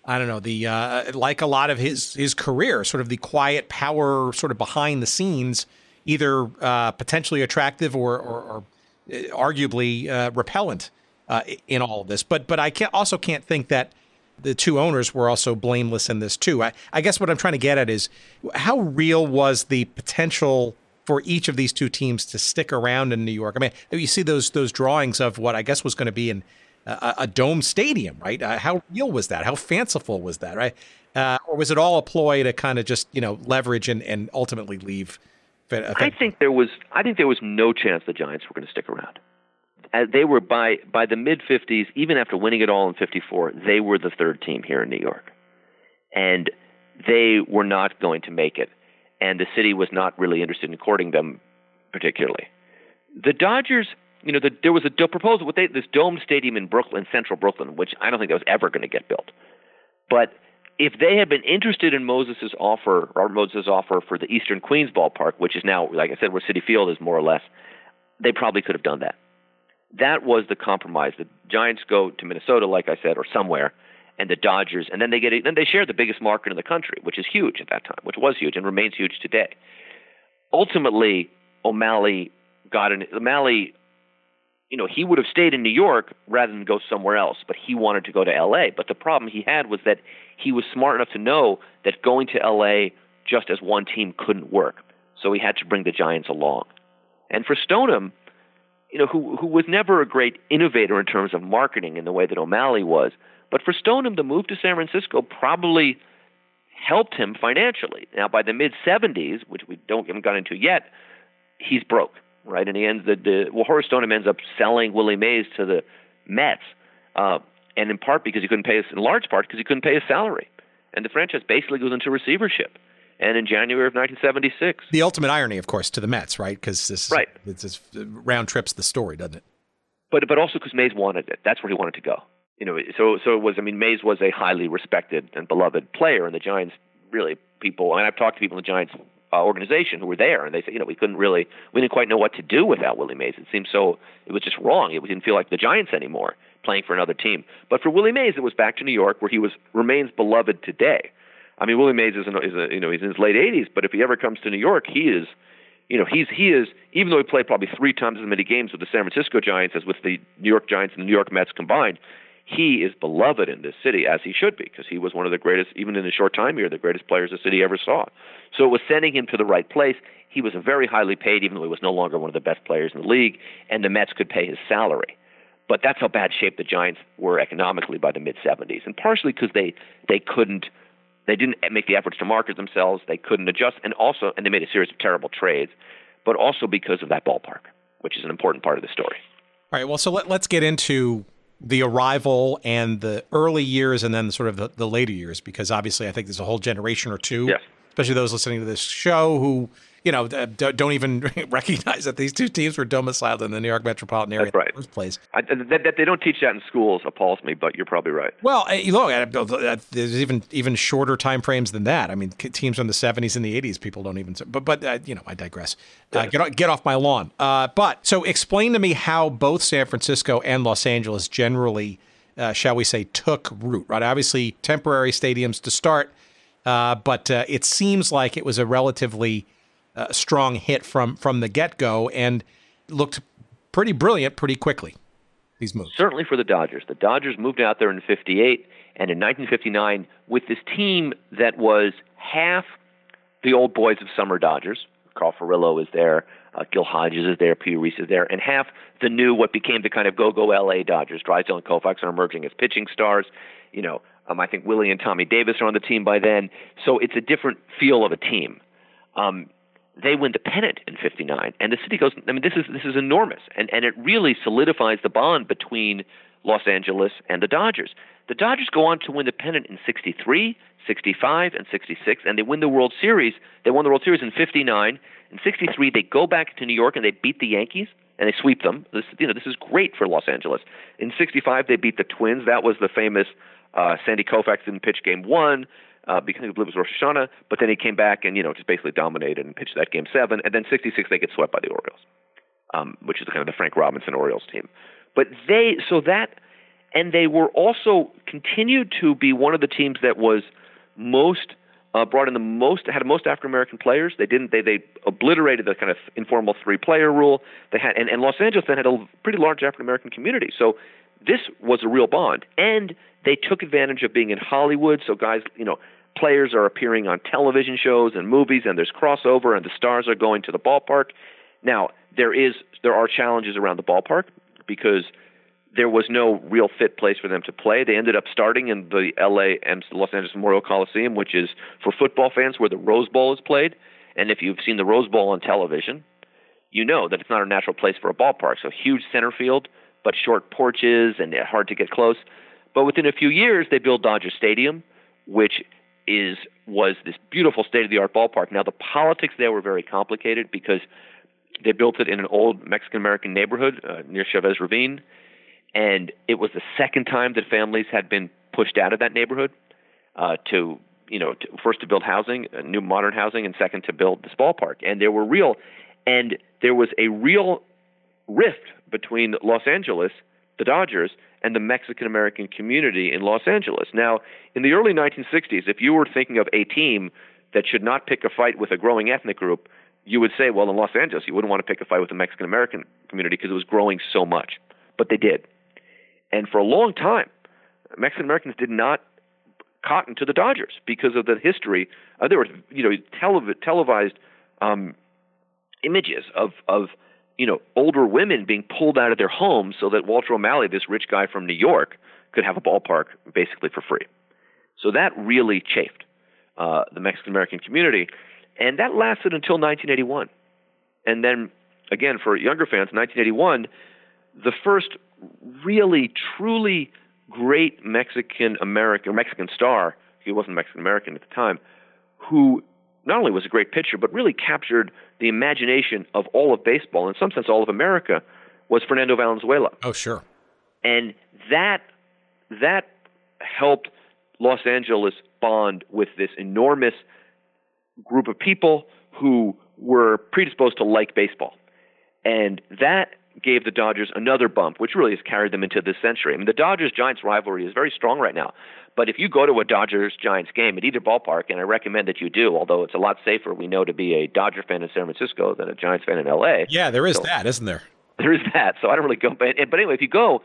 I don't know the uh, like a lot of his his career, sort of the quiet power, sort of behind the scenes, either uh, potentially attractive or, or, or uh, arguably uh, repellent uh, in all of this. But but I can't, also can't think that the two owners were also blameless in this too. I, I guess what I'm trying to get at is how real was the potential for each of these two teams to stick around in New York? I mean, you see those those drawings of what I guess was going to be in a, a dome stadium, right? Uh, how real was that? How fanciful was that, right? Uh, or was it all a ploy to kind of just you know leverage and, and ultimately leave? I think there was I think there was no chance the Giants were going to stick around. Uh, they were by by the mid 50s, even after winning it all in 54, they were the third team here in New York, and they were not going to make it, and the city was not really interested in courting them particularly. The Dodgers you know, the, there was a proposal with they, this domed stadium in Brooklyn, central Brooklyn, which I don't think that was ever going to get built. But if they had been interested in Moses's offer, Robert Moses' offer for the Eastern Queens ballpark, which is now, like I said, where Citi Field is more or less, they probably could have done that. That was the compromise. The Giants go to Minnesota, like I said, or somewhere, and the Dodgers, and then they get then they share the biggest market in the country, which is huge at that time, which was huge and remains huge today. Ultimately, O'Malley got an O'Malley you know, he would have stayed in New York rather than go somewhere else, but he wanted to go to LA. But the problem he had was that he was smart enough to know that going to LA just as one team couldn't work. So he had to bring the Giants along. And for Stoneham, you know, who who was never a great innovator in terms of marketing in the way that O'Malley was, but for Stoneham, the move to San Francisco probably helped him financially. Now, by the mid 70s, which we don't haven't got into yet, he's broke right? And he ends the, the well, Horace Stoneham ends up selling Willie Mays to the Mets, uh, and in part because he couldn't pay his, in large part because he couldn't pay his salary, and the franchise basically goes into receivership. And in January of 1976, the ultimate irony, of course, to the Mets, right? Because this right, it's this round trips the story, doesn't it? But but also because Mays wanted it. That's where he wanted to go. You know, so so it was. I mean, Mays was a highly respected and beloved player, and the Giants really people. I mean, I've talked to people in the Giants uh, organization who were there, and they said, you know, we couldn't really, we didn't quite know what to do without Willie Mays. It seemed so, it was just wrong. It didn't feel like the Giants anymore playing for another team. But for Willie Mays, it was back to New York, where he was remains beloved today. I mean, Willie Mays is, an, is a, you know, he's in his late 80s, but if he ever comes to New York, he is, you know, he's he is even though he played probably three times as many games with the San Francisco Giants as with the New York Giants and the New York Mets combined he is beloved in this city as he should be because he was one of the greatest, even in a short time here, the greatest players the city ever saw. So it was sending him to the right place. He was very highly paid, even though he was no longer one of the best players in the league, and the Mets could pay his salary. But that's how bad shape the Giants were economically by the mid 70s, and partially because they they couldn't they didn't make the efforts to market themselves, they couldn't adjust, and also and they made a series of terrible trades, but also because of that ballpark, which is an important part of the story. All right. Well, so let, let's get into the arrival and the early years and then sort of the, the later years, because obviously I think there's a whole generation or two, yes. especially those listening to this show who you know, don't even recognize that these two teams were domiciled in the New York metropolitan area That's right. in the first place. I, that, that, they don't teach that in schools appalls me, but you're probably right. Well, look, there's even even shorter time frames than that. I mean, teams from the 70s and the 80s, people don't even. But but uh, you know, I digress. Uh, get get off my lawn. Uh, but so explain to me how both San Francisco and Los Angeles generally, uh, shall we say, took root. Right, obviously temporary stadiums to start, uh, but uh, it seems like it was a relatively a strong hit from from the get go and looked pretty brilliant pretty quickly. These moves certainly for the Dodgers. The Dodgers moved out there in '58 and in 1959 with this team that was half the old boys of summer Dodgers. Carl Furillo is there, uh, Gil Hodges is there, Pee Wee Reese is there, and half the new what became the kind of go-go LA Dodgers. Drysdale and Koufax are emerging as pitching stars. You know, um, I think Willie and Tommy Davis are on the team by then, so it's a different feel of a team. Um, they win the pennant in 59 and the city goes i mean this is this is enormous and and it really solidifies the bond between Los Angeles and the Dodgers. The Dodgers go on to win the pennant in 63 65 and 66 and they win the World Series they won the World Series in 59 in 63 they go back to New York and they beat the Yankees and they sweep them. This you know this is great for Los Angeles. In 65 they beat the Twins. That was the famous uh, Sandy Koufax didn't pitch game 1 uh, because it was Rosh Hashanah. But then he came back and you know just basically dominated and pitched that game seven. And then 66 they get swept by the Orioles, um, which is kind of the Frank Robinson Orioles team. But they so that and they were also continued to be one of the teams that was most uh, brought in the most had most African American players. They didn't they they obliterated the kind of informal three player rule. They had and, and Los Angeles then had a pretty large African American community. So this was a real bond, and they took advantage of being in Hollywood. So guys, you know, players are appearing on television shows and movies, and there's crossover, and the stars are going to the ballpark. Now, there is there are challenges around the ballpark because there was no real fit place for them to play. They ended up starting in the LA and Los Angeles Memorial Coliseum, which is for football fans where the Rose Bowl is played. And if you've seen the Rose Bowl on television, you know that it's not a natural place for a ballpark. So huge center field, but short porches and hard to get close. But within a few years, they built Dodger Stadium, which is was this beautiful state of the art ballpark. Now the politics there were very complicated because they built it in an old Mexican American neighborhood uh, near Chavez Ravine, and it was the second time that families had been pushed out of that neighborhood uh, to you know to, first to build housing, uh, new modern housing, and second to build this ballpark. And there were real and there was a real rift between Los Angeles, the Dodgers, and the Mexican American community in Los Angeles. Now, in the early 1960s, if you were thinking of a team that should not pick a fight with a growing ethnic group, you would say, well, in Los Angeles, you wouldn't want to pick a fight with the Mexican American community because it was growing so much. But they did. And for a long time, Mexican Americans did not cotton to the Dodgers because of the history. Uh, there were, you know, telev- televised um, images of of you know, older women being pulled out of their homes so that Walter O'Malley, this rich guy from New York, could have a ballpark basically for free. So that really chafed uh, the Mexican American community, and that lasted until 1981. And then again, for younger fans, 1981, the first really truly great Mexican American Mexican star, he wasn't Mexican American at the time, who not only was a great pitcher, but really captured the imagination of all of baseball, in some sense, all of America, was Fernando Valenzuela. Oh, sure. And that that helped Los Angeles bond with this enormous group of people who were predisposed to like baseball. And that gave the Dodgers another bump, which really has carried them into this century. I mean, the Dodgers Giants rivalry is very strong right now. But if you go to a Dodgers Giants game at either ballpark, and I recommend that you do, although it's a lot safer, we know, to be a Dodger fan in San Francisco than a Giants fan in LA. Yeah, there is so, that, isn't there? There is that. So I don't really go. But, but anyway, if you go,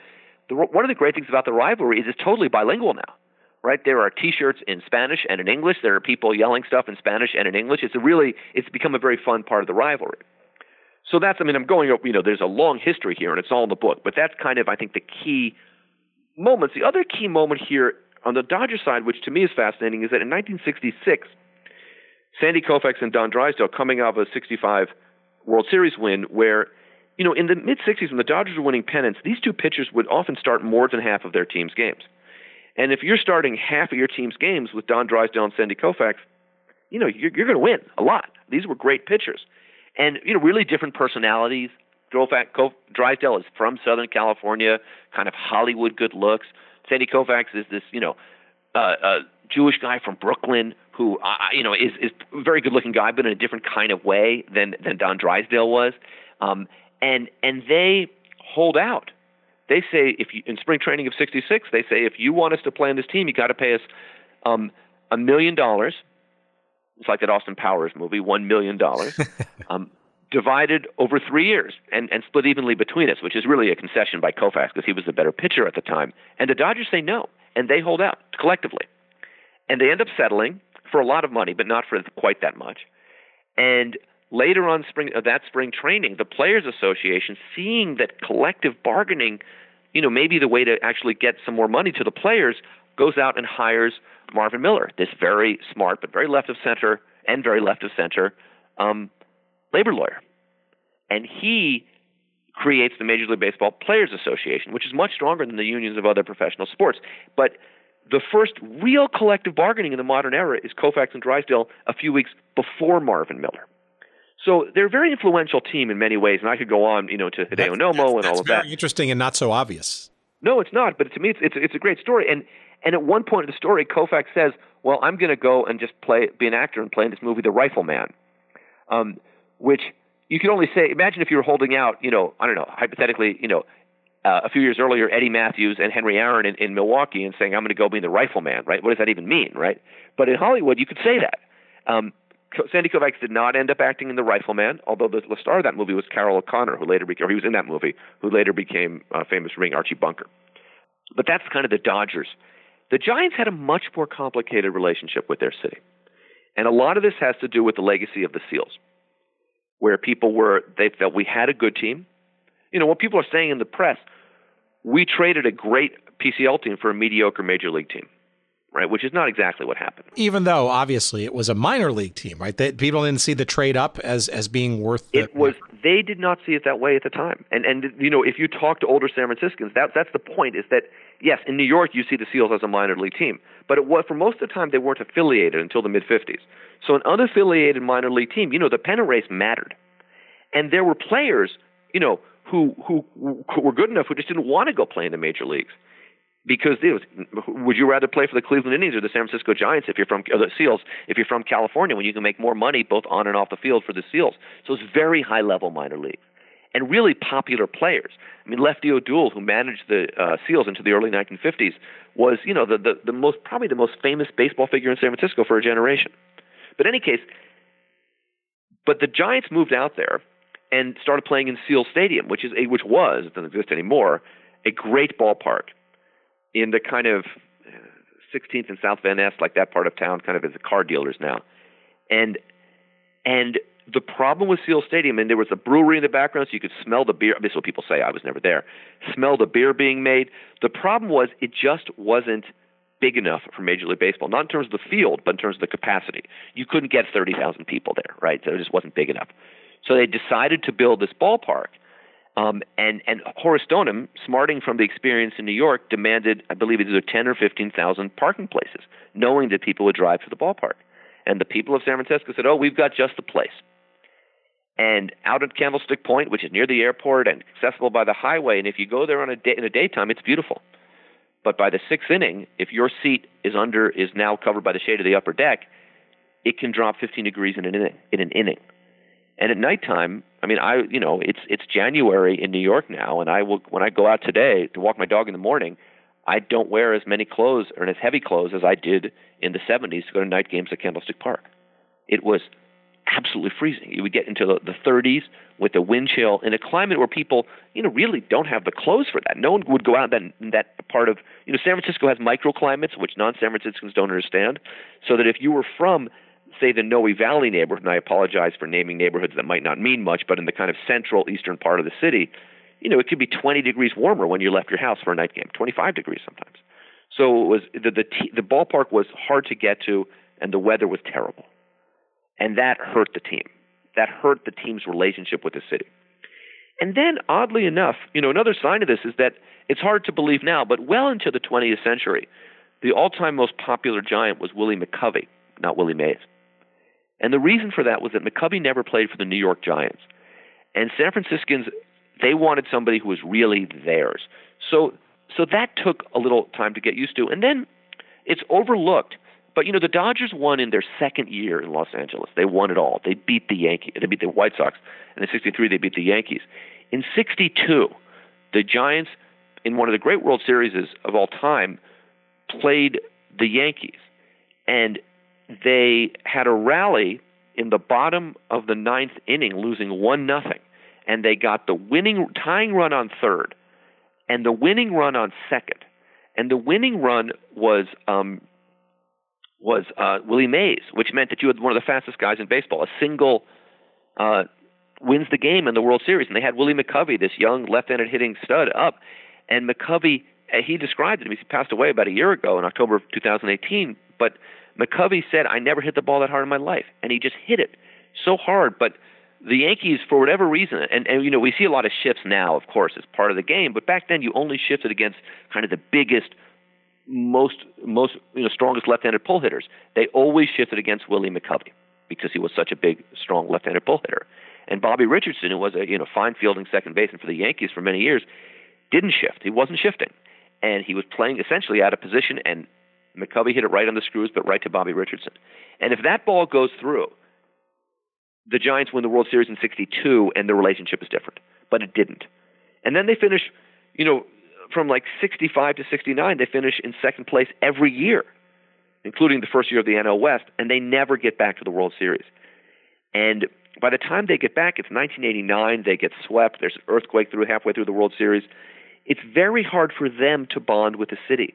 the, one of the great things about the rivalry is it's totally bilingual now. Right there are T-shirts in Spanish and in English. There are people yelling stuff in Spanish and in English. It's a really, it's become a very fun part of the rivalry. So that's, I mean, I'm going, you know, there's a long history here, and it's all in the book. But that's kind of, I think, the key moments. The other key moment here on the Dodger side, which to me is fascinating, is that in 1966, Sandy Koufax and Don Drysdale coming out of a 65 World Series win where you know, in the mid 60s when the Dodgers were winning pennants, these two pitchers would often start more than half of their team's games. And if you're starting half of your team's games with Don Drysdale and Sandy Koufax, you know, you're, you're going to win a lot. These were great pitchers. And, you know, really different personalities. Drysdale is from Southern California, kind of Hollywood good looks. Sandy Koufax is this, you know, uh, uh, Jewish guy from Brooklyn who, uh, you know, is is a very good looking guy, but in a different kind of way than than Don Drysdale was. Um, and and they hold out. They say if you in spring training of '66, they say if you want us to play on this team, you got to pay us um, a million dollars. It's like that Austin Powers movie, one million dollars. um, divided over three years and, and split evenly between us, which is really a concession by Koufax because he was the better pitcher at the time. And the Dodgers say no, and they hold out collectively. And they end up settling for a lot of money, but not for quite that much. And later on spring uh, that spring training, the Players Association, seeing that collective bargaining, you know, maybe the way to actually get some more money to the players, goes out and hires Marvin Miller, this very smart but very left of center and very left of center um, labor lawyer. And he creates the Major League Baseball Players Association, which is much stronger than the unions of other professional sports. But the first real collective bargaining in the modern era is Koufax and Drysdale a few weeks before Marvin Miller. So they're a very influential team in many ways, and I could go on, you know, to Hideo Nomo and all of that. Interesting and not so obvious. No, it's not. But to me, it's it's, it's a great story. And and at one point in the story, Koufax says, "Well, I'm going to go and just play, be an actor and play in this movie, The Rifleman," um, which you can only say. Imagine if you were holding out, you know, I don't know, hypothetically, you know, uh, a few years earlier, Eddie Mathews and Henry Aaron in, in Milwaukee, and saying, "I'm going to go be the Rifleman," right? What does that even mean, right? But in Hollywood, you could say that. Um, Sandy Koufax did not end up acting in The Rifleman, although the, the star of that movie was Carroll O'Connor, who later became, or he was in that movie, who later became uh, famous for being Archie Bunker. But that's kind of the Dodgers. The Giants had a much more complicated relationship with their city. And a lot of this has to do with the legacy of the Seals, where people were, they felt we had a good team. You know, what people are saying in the press, we traded a great PCL team for a mediocre major league team right? Which is not exactly what happened. Even though obviously it was a minor league team, right? That people didn't see the trade up as as being worth. The, it was. They did not see it that way at the time. And and you know, if you talk to older San Franciscans, that that's the point. Is that yes, in New York you see the Seals as a minor league team, but it was for most of the time they weren't affiliated until the mid '50s. So an unaffiliated minor league team, you know, the pennant race mattered, and there were players, you know, who who, who were good enough who just didn't want to go play in the major leagues because it was, would you rather play for the Cleveland Indians or the San Francisco Giants if you're from the Seals if you're from California when you can make more money both on and off the field for the Seals? So it's very high level minor league and really popular players. I mean, Lefty O'Doul, who managed the uh, Seals into the early 1950s, was you know the, the the most probably the most famous baseball figure in San Francisco for a generation. But in any case, but the Giants moved out there and started playing in Seal Stadium, which is a, which was doesn't exist anymore, a great ballpark in the kind of uh, 16th and South Van Ness, like that part of town, kind of as a car dealers now, and and the problem with Seal Stadium, and there was a brewery in the background, so you could smell the beer. This is what people say. I was never there. Smell the beer being made. The problem was it just wasn't big enough for Major League Baseball, not in terms of the field, but in terms of the capacity. You couldn't get 30,000 people there, right? So it just wasn't big enough. So they decided to build this ballpark um, and and Horace Stoneham, smarting from the experience in New York, demanded, I believe, either ten or fifteen thousand parking places, knowing that people would drive to the ballpark. And the people of San Francisco said, "Oh, we've got just the place." And out at Candlestick Point, which is near the airport and accessible by the highway, and if you go there on a day, in the daytime, it's beautiful. But by the sixth inning, if your seat is under is now covered by the shade of the upper deck, it can drop 15 degrees in an inning. In an inning. And at nighttime, I mean, I you know, it's it's January in New York now, and I will when I go out today to walk my dog in the morning, I don't wear as many clothes or as heavy clothes as I did in the 70s to go to night games at Candlestick Park. It was absolutely freezing. You would get into the, the 30s with the wind chill in a climate where people, you know, really don't have the clothes for that. No one would go out in that, in that part of, you know, San Francisco has microclimates, which non-San Franciscans don't understand. So that if you were from say the Noe Valley neighborhood, and I apologize for naming neighborhoods that might not mean much, but in the kind of central eastern part of the city, you know, it could be 20 degrees warmer when you left your house for a night game, 25 degrees sometimes. So it was the the, t- the ballpark was hard to get to, and the weather was terrible, and that hurt the team. That hurt the team's relationship with the city. And then, oddly enough, you know, another sign of this is that it's hard to believe now, but well into the 20th century, the all-time most popular giant was Willie McCovey, not Willie Mays. And the reason for that was that McCovey never played for the New York Giants. And San Franciscans, they wanted somebody who was really theirs. So so that took a little time to get used to. And then it's overlooked. But you know, the Dodgers won in their second year in Los Angeles. They won it all. They beat the Yankees. They beat the White Sox. And in '63, they beat the Yankees. In '62, the Giants, in one of the great World Series of all time, played the Yankees, and they had a rally in the bottom of the ninth inning, losing one nothing, and they got the winning tying run on third, and the winning run on second, and the winning run was um, was uh, Willie Mays, which meant that you had one of the fastest guys in baseball. A single uh, wins the game in the World Series, and they had Willie McCovey, this young left-handed hitting stud, up, and McCovey. Uh, he described it. He passed away about a year ago in October of 2018, but McCovey said, I never hit the ball that hard in my life. And he just hit it so hard. But the Yankees, for whatever reason, and, and you know, we see a lot of shifts now, of course, as part of the game, but back then you only shifted against kind of the biggest, most, most, you know, strongest left-handed pull hitters. They always shifted against Willie McCovey because he was such a big, strong left-handed pull hitter. And Bobby Richardson, who was a you know fine fielding second baseman for the Yankees for many years, didn't shift. He wasn't shifting, and he was playing essentially out of position and McCovey hit it right on the screws, but right to Bobby Richardson. And if that ball goes through, the Giants win the World Series in 62 and the relationship is different. But it didn't. And then they finish, you know, from like 65 to 69, they finish in second place every year, including the first year of the NL West, and they never get back to the World Series. And by the time they get back, it's 1989, they get swept, there's an earthquake through halfway through the World Series. It's very hard for them to bond with the city.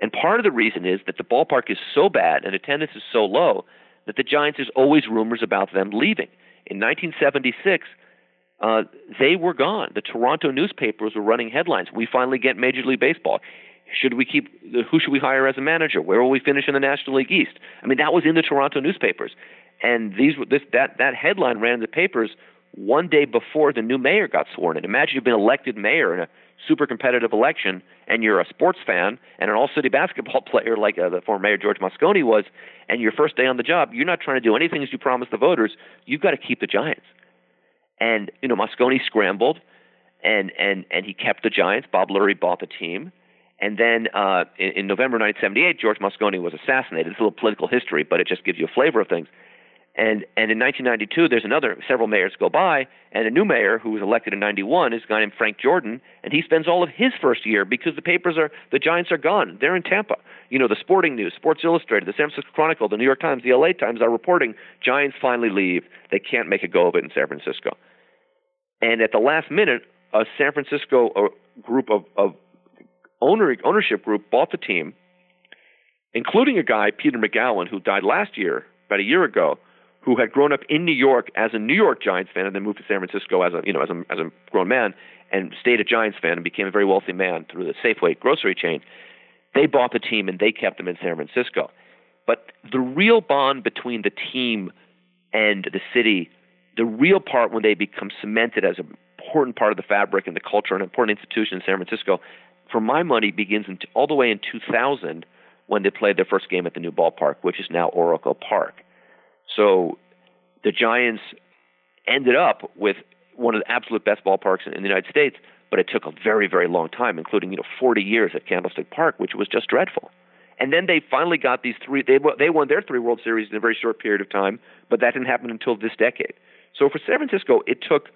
And part of the reason is that the ballpark is so bad and attendance is so low that the Giants, there's always rumors about them leaving. In 1976, uh, they were gone. The Toronto newspapers were running headlines. We finally get Major League Baseball. Should we keep? Who should we hire as a manager? Where will we finish in the National League East? I mean, that was in the Toronto newspapers, and these this that that headline ran in the papers one day before the new mayor got sworn in. Imagine you've been elected mayor in a super competitive election and you're a sports fan and an all city basketball player like uh, the former mayor George Moscone was, and your first day on the job, you're not trying to do anything as you promised the voters. You've got to keep the Giants. And, you know, Moscone scrambled and, and, and he kept the Giants. Bob Lurie bought the team. And then uh, in, in November 1978, George Moscone was assassinated. It's a little political history, but it just gives you a flavor of things. And and in 1992, there's another several mayors go by, and a new mayor who was elected in 91 is a guy named Frank Jordan, and he spends all of his first year because the papers are the Giants are gone. They're in Tampa. You know, the Sporting News, Sports Illustrated, the San Francisco Chronicle, the New York Times, the LA Times are reporting Giants finally leave. They can't make a go of it in San Francisco. And at the last minute, a San Francisco uh, group of, of owner, ownership group bought the team, including a guy, Peter Magowan who died last year, about a year ago who had grown up in New York as a New York Giants fan and then moved to San Francisco as a you know as a as a grown man and stayed a Giants fan and became a very wealthy man through the Safeway grocery chain. They bought the team and they kept them in San Francisco. But the real bond between the team and the city, the real part when they become cemented as an important part of the fabric and the culture and an important institution in San Francisco, for my money, begins in, all the way in 2000 when they played their first game at the new ballpark, which is now Oracle Park. So the Giants ended up with one of the absolute best ballparks in, in the United States, but it took a very, very long time, including you know 40 years at Candlestick Park, which was just dreadful. And then they finally got these three. They they won their three World Series in a very short period of time, but that didn't happen until this decade. So for San Francisco, it took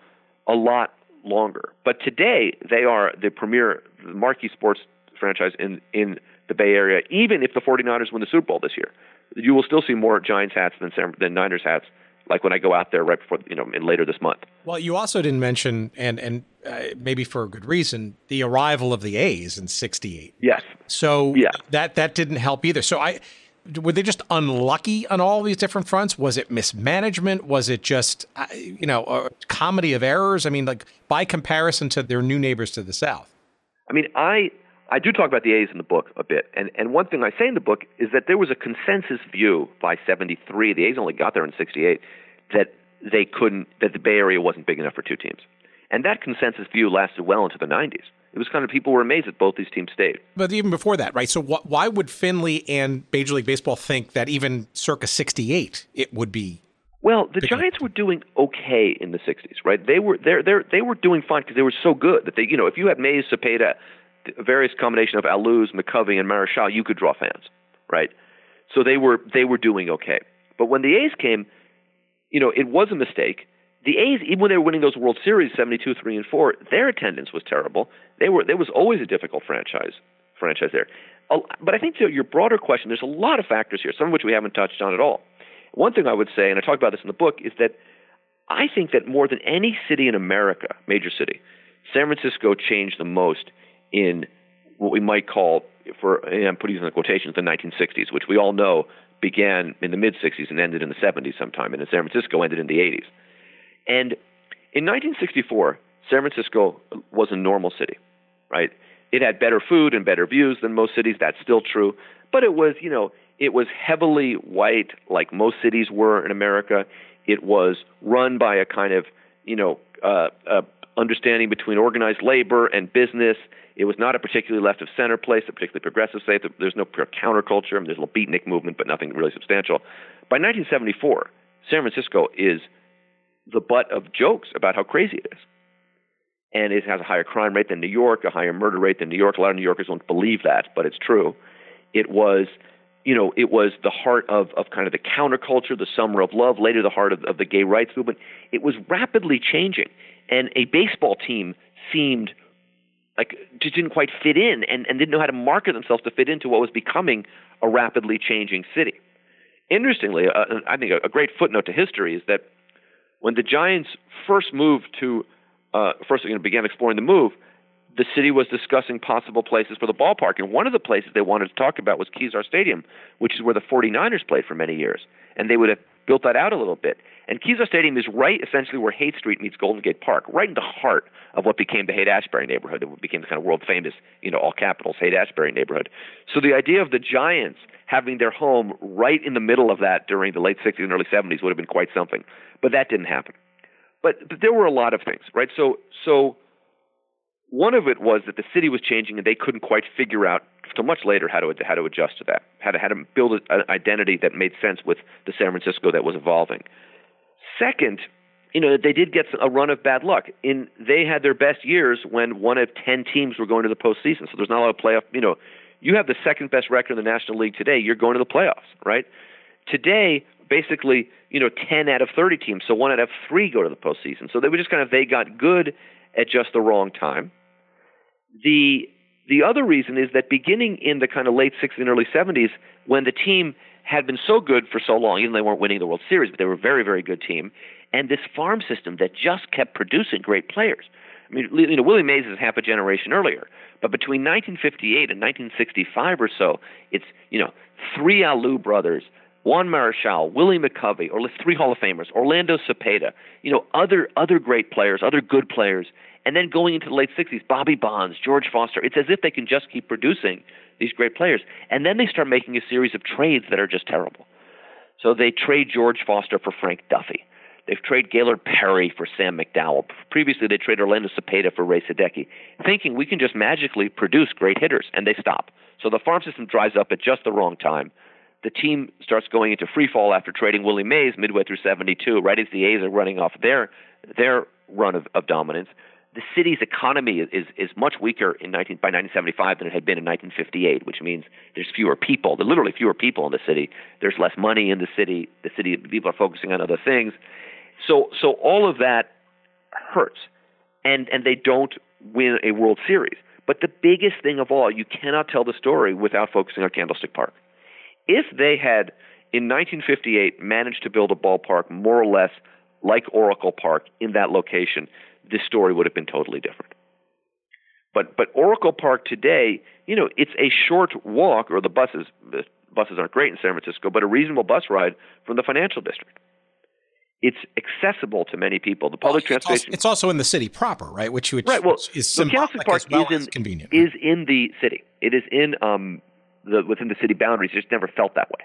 a lot longer. But today, they are the premier, marquee sports franchise in in the Bay Area. Even if the 49ers win the Super Bowl this year, you will still see more Giants hats than than Niners hats. Like when I go out there right before you know in later this month. Well, you also didn't mention, and and uh, maybe for a good reason, the arrival of the A's in '68. Yes. So yeah. that that didn't help either. So I were they just unlucky on all these different fronts? Was it mismanagement? Was it just uh, you know a comedy of errors? I mean, like by comparison to their new neighbors to the south. I mean, I I do talk about the A's in the book a bit, and and one thing I say in the book is that there was a consensus view by '73. The A's only got there in '68 that they couldn't that the Bay Area wasn't big enough for two teams, And that consensus view lasted well into the 90s. It was kind of people were amazed that both these teams stayed. But even before that, right? So wh- why would Finley and Major League Baseball think that even circa 68 it would be well, the Giants were doing okay in the '60s, right? They were they they they were doing fine because they were so good that they, you know, if you had Mays, Cepeda, various combination of Alous, McCovey, and Marichal, you could draw fans, right? So they were they were doing okay. But when the A's came, you know, it was a mistake. The A's, even when they were winning those World Series, 72, 3, and 4, their attendance was terrible. They were there was always a difficult franchise franchise there. But I think to your broader question, there's a lot of factors here, some of which we haven't touched on at all. One thing I would say, and I talk about this in the book, is that I think that more than any city in America, major city, San Francisco changed the most in what we might call, for and I'm putting these in quotations, the 1960s, which we all know began in the mid 60s and ended in the 70s sometime, and in San Francisco ended in the 80s. And in 1964, San Francisco was a normal city, right? It had better food and better views than most cities. That's still true, but it was, you know, it was heavily white, like most cities were in America. It was run by a kind of, you know, uh, uh, understanding between organized labor and business. It was not a particularly left of center place, a particularly progressive state. There's no pure counterculture. I mean, there's a little beatnik movement, but nothing really substantial. By 1974, San Francisco is the butt of jokes about how crazy it is. And it has a higher crime rate than New York, a higher murder rate than New York. A lot of New Yorkers don't believe that, but it's true. It was you know, it was the heart of, of kind of the counterculture, the summer of love, later the heart of, of the gay rights movement. It was rapidly changing. And a baseball team seemed like just didn't quite fit in and, and didn't know how to market themselves to fit into what was becoming a rapidly changing city. Interestingly, uh, I think a, a great footnote to history is that when the Giants first moved to, uh, first you know, began exploring the move, the city was discussing possible places for the ballpark. And one of the places they wanted to talk about was Kezar Stadium, which is where the 49ers played for many years. And they would have built that out a little bit. And Kezar Stadium is right essentially where Haight Street meets Golden Gate Park, right in the heart of what became the Haight Ashbury neighborhood. It became the kind of world famous, you know, all capitals Haight Ashbury neighborhood. So the idea of the Giants having their home right in the middle of that during the late 60s and early 70s would have been quite something. But that didn't happen. But, but there were a lot of things, right? So so one of it was that the city was changing and they couldn't quite figure out until much later how to how to adjust to that, how to how to build an identity that made sense with the San Francisco that was evolving. Second, you know, they did get a run of bad luck. In they had their best years when one of ten teams were going to the postseason. So there's not a lot of playoff. You know, you have the second best record in the National League today. You're going to the playoffs, right? Today, basically, you know, ten out of thirty teams. So one out of three go to the postseason. So they were just kind of they got good at just the wrong time. The the other reason is that beginning in the kind of late 60s and early 70s, when the team had been so good for so long, even though they weren't winning the World Series, but they were a very, very good team, and this farm system that just kept producing great players. I mean, you know, Willie Mays is half a generation earlier, but between 1958 and 1965 or so, it's you know three Alou brothers, Juan Marichal, Willie McCovey, or three Hall of Famers, Orlando Cepeda, you know, other other great players, other good players, and then going into the late 60s, Bobby Bonds, George Foster. It's as if they can just keep producing these great players. And then they start making a series of trades that are just terrible. So they trade George Foster for Frank Duffy. They've traded Gaylord Perry for Sam McDowell. Previously, they traded Orlando Cepeda for Ray Sadecki, thinking we can just magically produce great hitters, and they stop. So the farm system dries up at just the wrong time. The team starts going into free fall after trading Willie Mays midway through 72, right as the A's are running off their their run of, of dominance the city's economy is is much weaker in 19, by 1975 than it had been in 1958, which means there's fewer people. There literally fewer people in the city. There's less money in the city. The city people are focusing on other things. So so all of that hurts, and and they don't win a World Series. But the biggest thing of all, you cannot tell the story without focusing on Candlestick Park. If they had in 1958 managed to build a ballpark more or less like Oracle Park in that location, this story would have been totally different. But but Oracle Park today, you know, it's a short walk, or the buses the buses aren't great in San Francisco, but a reasonable bus ride from the financial district. It's accessible to many people. The public well, it's transportation. Also, it's also in the city proper, right? Which, which right. Well, is symbolic Park as well is in, convenient. Is in the city. It is in um the within the city boundaries. It just never felt that way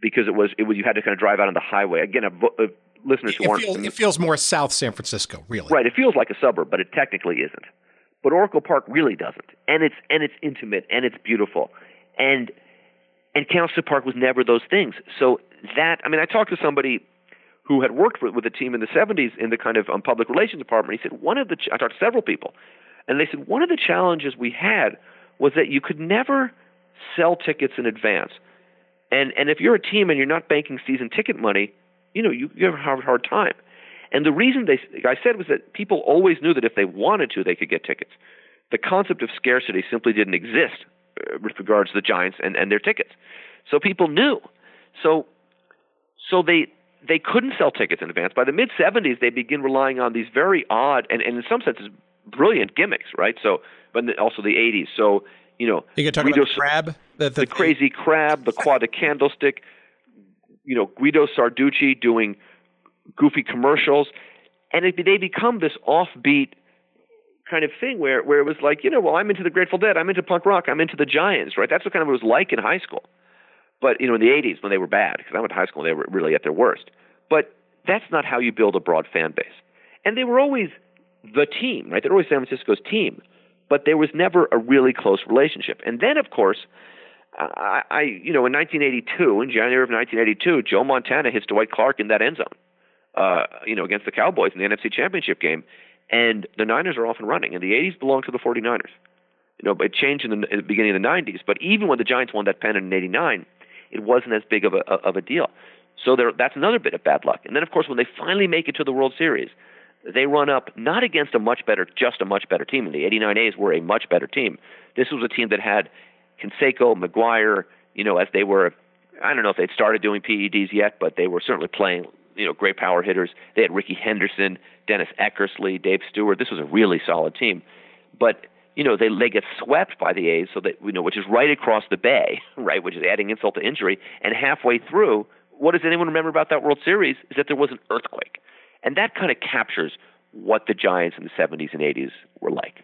because it was it was you had to kind of drive out on the highway. Again, a, a listeners who it aren't feels, it feels more South San Francisco, really. right, it feels like a suburb, but it technically isn't. But Oracle Park really doesn't, and it's and it's intimate and it's beautiful, and and Candlestick Park was never those things. So that I mean, I talked to somebody who had worked with, with a team in the 70s in the kind of um, public relations department. He said one of the ch- I talked to several people, and they said one of the challenges we had was that you could never sell tickets in advance. And and if you're a team and you're not banking season ticket money, you know you, you have a hard, hard time. And the reason they I said was that people always knew that if they wanted to, they could get tickets. The concept of scarcity simply didn't exist uh, with regards to the Giants and, and their tickets. So people knew. So so they they couldn't sell tickets in advance. By the mid 70s, they begin relying on these very odd and, and in some senses brilliant gimmicks, right? So, but also the 80s. So, you know, you can talk about the crab, the, the, the crazy crab, the Croix de Candlestick. You know, Guido Sarducci doing goofy commercials, and it, they become this offbeat kind of thing where where it was like, you know, well, I'm into the Grateful Dead, I'm into punk rock, I'm into the Giants, right? That's what kind of it was like in high school. But you know, in the '80s when they were bad, because I went to high school, they were really at their worst. But that's not how you build a broad fan base. And they were always the team, right? They're always San Francisco's team, but there was never a really close relationship. And then, of course, I, I you know, in 1982, in January of 1982, Joe Montana hits Dwight Clark in that end zone, uh, you know, against the Cowboys in the NFC Championship game, and the Niners are off and running. And the 80s belong to the 49ers. You know, it changed in the, in the beginning of the 90s, but even when the Giants won that pennant in '89, it wasn't as big of a of a deal. So there, that's another bit of bad luck. And then, of course, when they finally make it to the World Series, they run up not against a much better, just a much better team. And the 89 A's were a much better team. This was a team that had Canseco, McGwire, you know, as they were, I don't know if they'd started doing PEDs yet, but they were certainly playing, you know, great power hitters. They had Rickey Henderson, Dennis Eckersley, Dave Stewart. This was a really solid team. But you know, they they get swept by the A's, so that you know, which is right across the bay, right, which is adding insult to injury. And halfway through, what does anyone remember about that World Series? Is that there was an earthquake, and that kind of captures what the Giants in the 70s and 80s were like.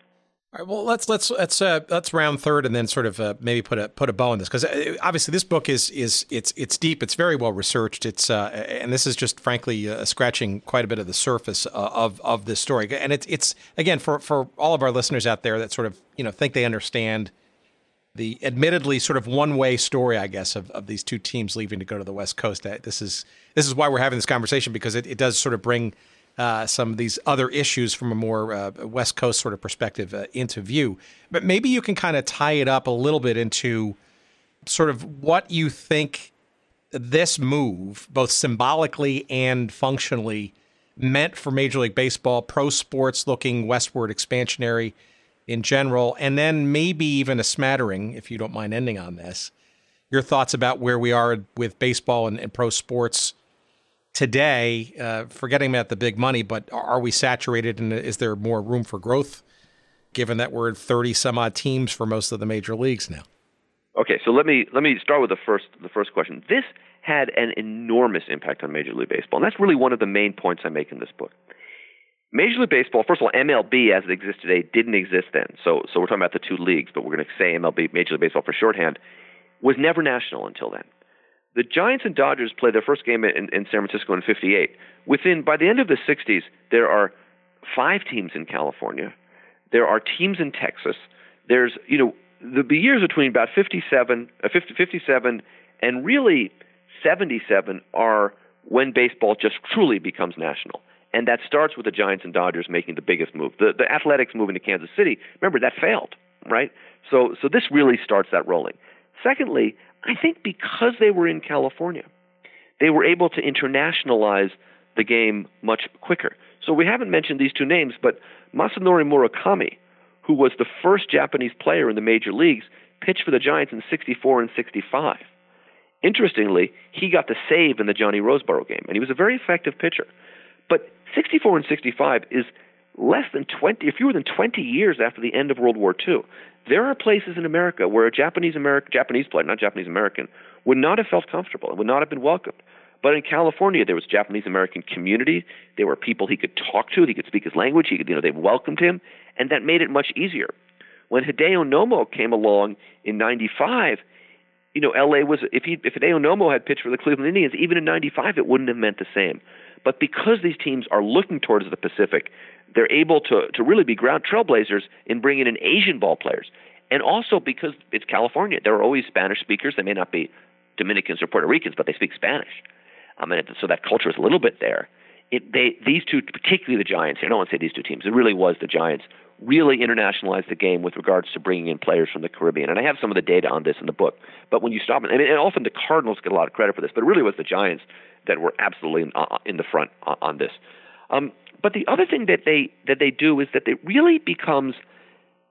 All right, well, let's let's let's uh, let's round third and then sort of uh, maybe put a put a bow on this because uh, obviously this book is is it's it's deep, it's very well researched, it's uh, and this is just frankly uh, scratching quite a bit of the surface uh, of of this story, and it's it's again for for all of our listeners out there that sort of you know think they understand the admittedly sort of one way story, I guess, of, of these two teams leaving to go to the West Coast. This is this is why we're having this conversation because it, it does sort of bring uh, some of these other issues from a more uh, West Coast sort of perspective uh, into view. But maybe you can kind of tie it up a little bit into sort of what you think this move, both symbolically and functionally, meant for Major League Baseball, pro sports looking westward expansionary in general, and then maybe even a smattering, if you don't mind ending on this, your thoughts about where we are with baseball and, and pro sports today, uh, forgetting about the big money, but are we saturated and is there more room for growth given that we're 30 some odd teams for most of the major leagues now? Okay, so let me let me start with the first the first question. This had an enormous impact on Major League Baseball, and that's really one of the main points I make in this book. Major League Baseball, first of all, MLB as it exists today didn't exist then. So so we're talking about the two leagues, but we're going to say MLB, Major League Baseball for shorthand, was never national until then. The Giants and Dodgers played their first game in, in San Francisco in '58. Within by the end of the '60s, there are five teams in California. There are teams in Texas. There's you know the, the years between about 57, uh, 50, 57 and really 77 are when baseball just truly becomes national. And that starts with the Giants and Dodgers making the biggest move. The, the Athletics moving to Kansas City, remember, that failed, right? So, so this really starts that rolling. Secondly, I think because they were in California, they were able to internationalize the game much quicker. So we haven't mentioned these two names, but Masanori Murakami, who was the first Japanese player in the major leagues, pitched for the Giants in 64 and 65. Interestingly, he got the save in the Johnny Roseboro game, and he was a very effective pitcher. But 64 and 65 is less than 20, or fewer than 20 years after the end of World War II. There are places in America where a Japanese American, Japanese player, not Japanese American, would not have felt comfortable and would not have been welcomed. But in California, there was Japanese American community. There were people he could talk to. He could speak his language. He could, you know, they welcomed him, and that made it much easier. When Hideo Nomo came along in '95, you know, LA was if he if Hideo Nomo had pitched for the Cleveland Indians, even in '95, it wouldn't have meant the same. But because these teams are looking towards the Pacific, they're able to, to really be ground trailblazers in bringing in Asian ball players. And also because it's California, there are always Spanish speakers. They may not be Dominicans or Puerto Ricans, but they speak Spanish. Um, and so that culture is a little bit there. It, they, these two, particularly the Giants, I don't want to say these two teams, it really was the Giants, really internationalized the game with regards to bringing in players from the Caribbean. And I have some of the data on this in the book. But when you stop, I mean and often the Cardinals get a lot of credit for this, but it really was the Giants that were absolutely in, uh, in the front on, on this. Um, but the other thing that they that they do is that it really becomes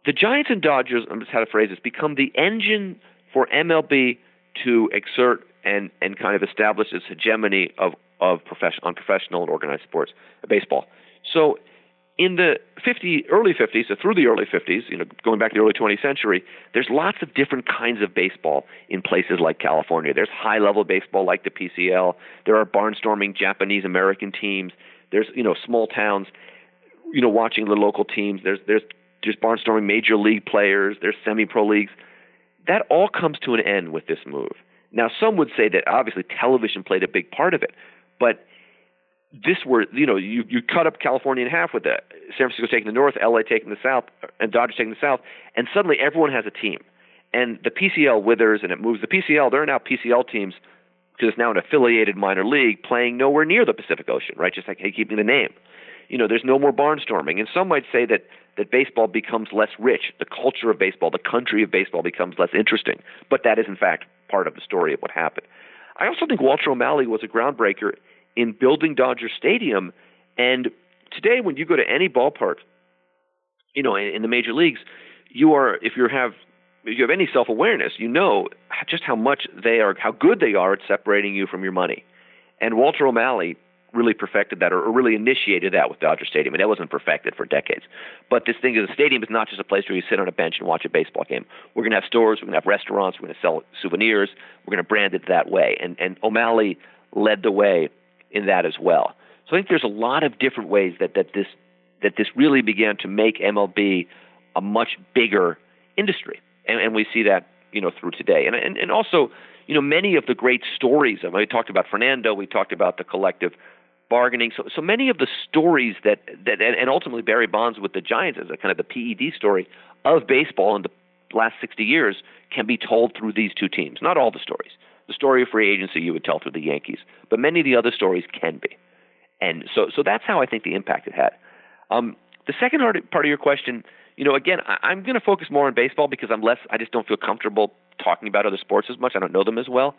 the Giants and Dodgers. I'm just how to phrase this become the engine for MLB to exert and and kind of establish its hegemony of of profession on professional and organized sports, baseball. So in the 50 early 50s, so through the early 50s, you know, going back to the early 20th century, there's lots of different kinds of baseball in places like California. There's high-level baseball like the PCL. There are barnstorming Japanese American teams. There's you know small towns, you know, watching the local teams. There's there's just barnstorming major league players. There's semi-pro leagues. That all comes to an end with this move. Now, some would say that obviously television played a big part of it, but this were you know you you cut up California in half with the San Francisco taking the north, LA taking the south, and Dodgers taking the south, and suddenly everyone has a team, and the PCL withers and it moves. The PCL there are now PCL teams because it's now an affiliated minor league playing nowhere near the Pacific Ocean, right? Just like hey, keeping the name. You know, there's no more barnstorming, and some might say that that baseball becomes less rich. The culture of baseball, the country of baseball becomes less interesting. But that is in fact part of the story of what happened. I also think Walter O'Malley was a groundbreaker in building Dodger Stadium. And today, when you go to any ballpark, you know, in, in the major leagues, you are if you have if you have any self awareness, you know just how much they are, how good they are at separating you from your money. And Walter O'Malley really perfected that or, or really initiated that with Dodger Stadium. And that wasn't perfected for decades. But this thing is, a stadium is not just a place where you sit on a bench and watch a baseball game. We're going to have stores, we're going to have restaurants, we're going to sell souvenirs, we're going to brand it that way. And, and O'Malley led the way in that as well. So I think there's a lot of different ways that, that this that this really began to make MLB a much bigger industry, and, and we see that you know through today. And, and and also, you know, many of the great stories. I we talked about Fernando. We talked about the collective bargaining. So so many of the stories that that and ultimately Barry Bonds with the Giants as a kind of the PED story of baseball in the last 60 years can be told through these two teams. Not all the stories, the story of free agency you would tell through the Yankees, but many of the other stories can be. And so, so that's how I think the impact it had. Um, the second part of your question, you know, again, I, I'm going to focus more on baseball because I'm less. I just don't feel comfortable talking about other sports as much. I don't know them as well.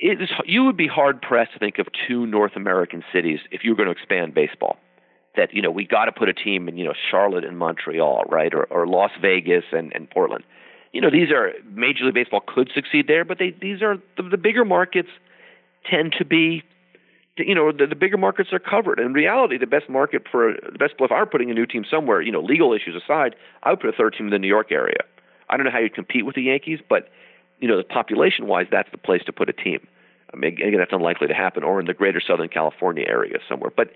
It is, you would be hard pressed to think of two North American cities if you were going to expand baseball. That you know we got to put a team in you know Charlotte and Montreal, right, or, or Las Vegas and, and Portland you know, these are Major League Baseball could succeed there, but they these are the, the bigger markets tend to be, you know, the, the bigger markets are covered. In reality, the best market for the best if I were putting a new team somewhere, you know, legal issues aside, I would put a third team in the New York area. I don't know how you'd compete with the Yankees, but you know, the population wise, that's the place to put a team. I mean, again, that's unlikely to happen, or in the greater Southern California area somewhere. But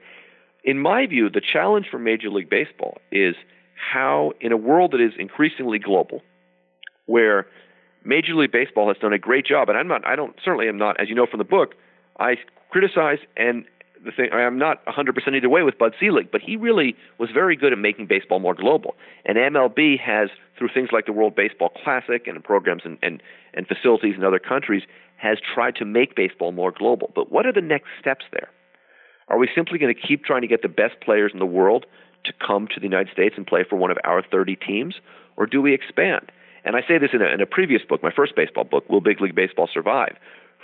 in my view, the challenge for Major League Baseball is how, in a world that is increasingly global, where Major League Baseball has done a great job, and I'm not, I don't, certainly am not, as you know from the book, I criticize and the thing, I'm not 100% either way with Bud Selig, but he really was very good at making baseball more global. And MLB has, through things like the World Baseball Classic and programs and, and, and facilities in other countries, has tried to make baseball more global. But what are the next steps there? Are we simply going to keep trying to get the best players in the world to come to the United States and play for one of our 30 teams? Or do we expand? And I say this in a, in a previous book, my first baseball book, Will Big League Baseball Survive?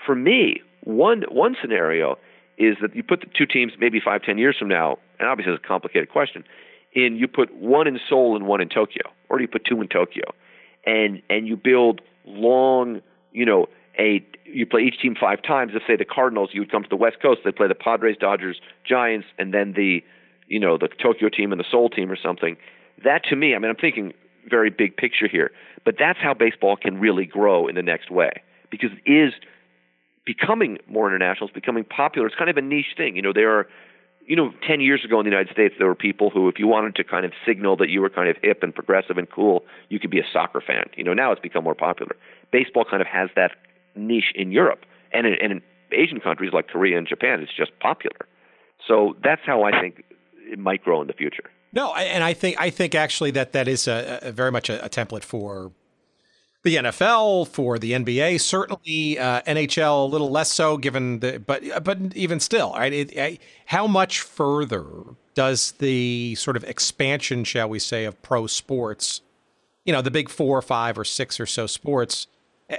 For me, one one scenario is that you put the two teams maybe five, ten years from now, and obviously it's a complicated question, in you put one in Seoul and one in Tokyo, or do you put two in Tokyo, and and you build long, you know, a you play each team five times. Let's say the Cardinals, you would come to the West Coast, they play the Padres, Dodgers, Giants, and then the, you know, the Tokyo team and the Seoul team or something. That to me, I mean, I'm thinking very big picture here. But that's how baseball can really grow in the next way because it is becoming more international. It's becoming popular. It's kind of a niche thing. You know, there are, you know, 10 years ago in the United States, there were people who, if you wanted to kind of signal that you were kind of hip and progressive and cool, you could be a soccer fan. You know, now it's become more popular. Baseball kind of has that niche in Europe and in, and in Asian countries like Korea and Japan, it's just popular. So that's how I think it might grow in the future. No, and I think I think actually that that is a, a very much a, a, template for the NFL, for the NBA, certainly uh, NHL a little less so, given the but but even still, right? It, how much further does the sort of expansion, shall we say, of pro sports, you know, the big four or five or six or so sports,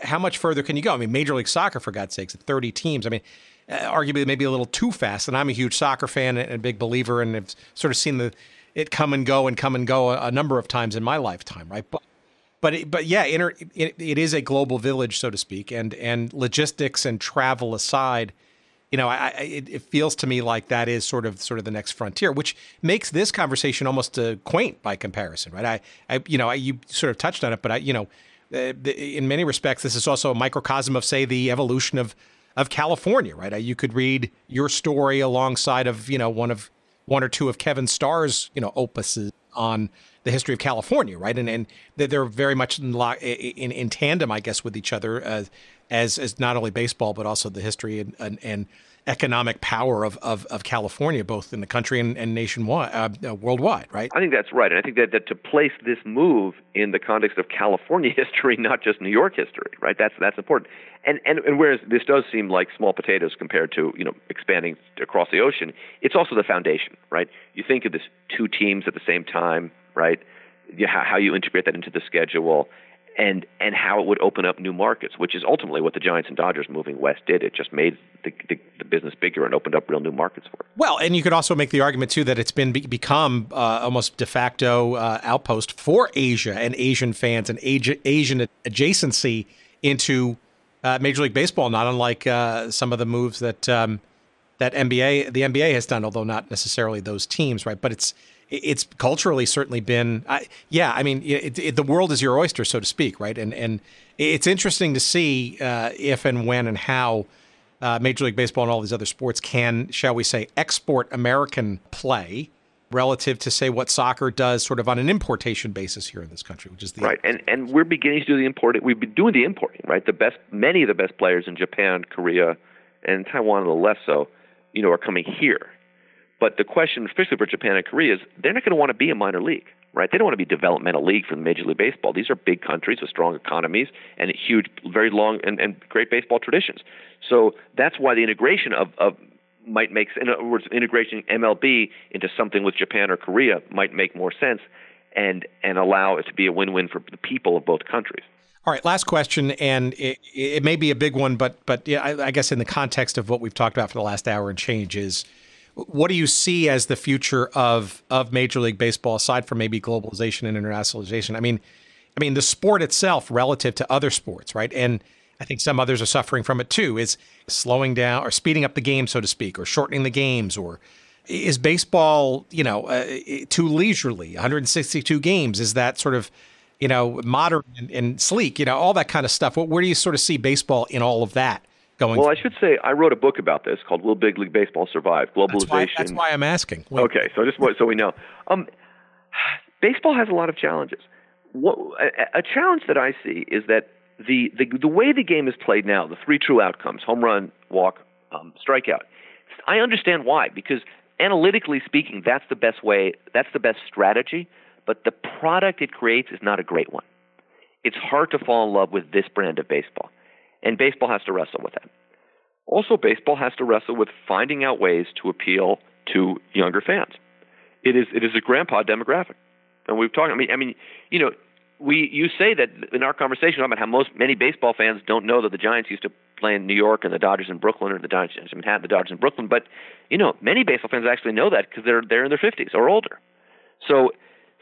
how much further can you go? I mean, Major League Soccer, for God's sakes, 30 teams. I mean, uh, arguably maybe a little too fast. And I'm a huge soccer fan and a big believer, and have sort of seen the it come and go and come and go a, a number of times in my lifetime, right? But but it, but yeah, inter, it, it is a global village, so to speak, and and logistics and travel aside you know, I, it, it, feels to me like that is sort of sort of the next frontier, which makes this conversation almost uh, quaint by comparison, right? I, I you know, I, you sort of touched on it, but I, you know, uh, the, in many respects, this is also a microcosm of, say, the evolution of of California, right? Uh, you could read your story alongside of you know one of one or two of Kevin Starr's you know opuses on the history of California, right? And and they're very much in in, in tandem, I guess, with each other. Uh, as as not only baseball but also the history and, and, and economic power of, of, of, California, both in the country and, and nationwide, uh, uh, worldwide, right? I think that's right, and I think that, that to place this move in the context of California history, not just New York history, right? That's that's important. And and and whereas this does seem like small potatoes compared to you know expanding across the ocean, it's also the foundation, right? You think of this two teams at the same time, right? How you integrate that into the schedule and and how it would open up new markets, which is ultimately what the Giants and Dodgers moving west did. It just made the, the, the business bigger and opened up real new markets for it. Well, and you could also make the argument too that it's been be- become uh, almost de facto uh, outpost for Asia and Asian fans and Asia, Asian adjacency into uh, Major League Baseball, not unlike uh, some of the moves that um, that NBA the NBA has done, although not necessarily those teams, right? But it's it's culturally certainly been, I, yeah. I mean, it, it, the world is your oyster, so to speak, right? And and it's interesting to see uh, if and when and how uh, Major League Baseball and all these other sports can, shall we say, export American play relative to say what soccer does, sort of on an importation basis here in this country, which is the right. And and we're beginning to do the importing. We've been doing the importing, right? The best, many of the best players in Japan, Korea, and Taiwan, a little less so, you know, are coming here but the question, especially for Japan and Korea, is they're not going to want to be a minor league, right? They don't want to be a developmental league for the Major League Baseball. These are big countries with strong economies and huge, very long and, and great baseball traditions. So that's why the integration of, of might make, in other words, integration MLB into something with Japan or Korea might make more sense and and allow it to be a win-win for the people of both countries. All right, last question, and it, it may be a big one, but but yeah, I, I guess in the context of what we've talked about for the last hour and change is what do you see as the future of of Major League Baseball aside from maybe globalization and internationalization? I mean, I mean the sport itself relative to other sports, right? And I think some others are suffering from it too. Is slowing down or speeding up the game, so to speak, or shortening the games, or is baseball, you know, uh, too leisurely? 162 games is that sort of, you know, modern and, and sleek, you know, all that kind of stuff. Where do you sort of see baseball in all of that? Going? Well, I should say I wrote a book about this called "Will Big League Baseball Survive?" Globalization. That's why, that's why I'm asking. Wait. Okay, so just so we know, um, baseball has a lot of challenges. What, a, a challenge that I see is that the, the the way the game is played now, the three true outcomes: home run, walk, um, strikeout. I understand why, because analytically speaking, that's the best way. That's the best strategy. But the product it creates is not a great one. It's hard to fall in love with this brand of baseball. And baseball has to wrestle with that. Also, baseball has to wrestle with finding out ways to appeal to younger fans. It is it is a grandpa demographic, and we've talked. I mean, I mean, you know, we you say that in our conversation about how most many baseball fans don't know that the Giants used to play in New York and the Dodgers in Brooklyn, or the Giants in Manhattan, the Dodgers in Brooklyn. But you know, many baseball fans actually know that because they're they're in their 50s or older. So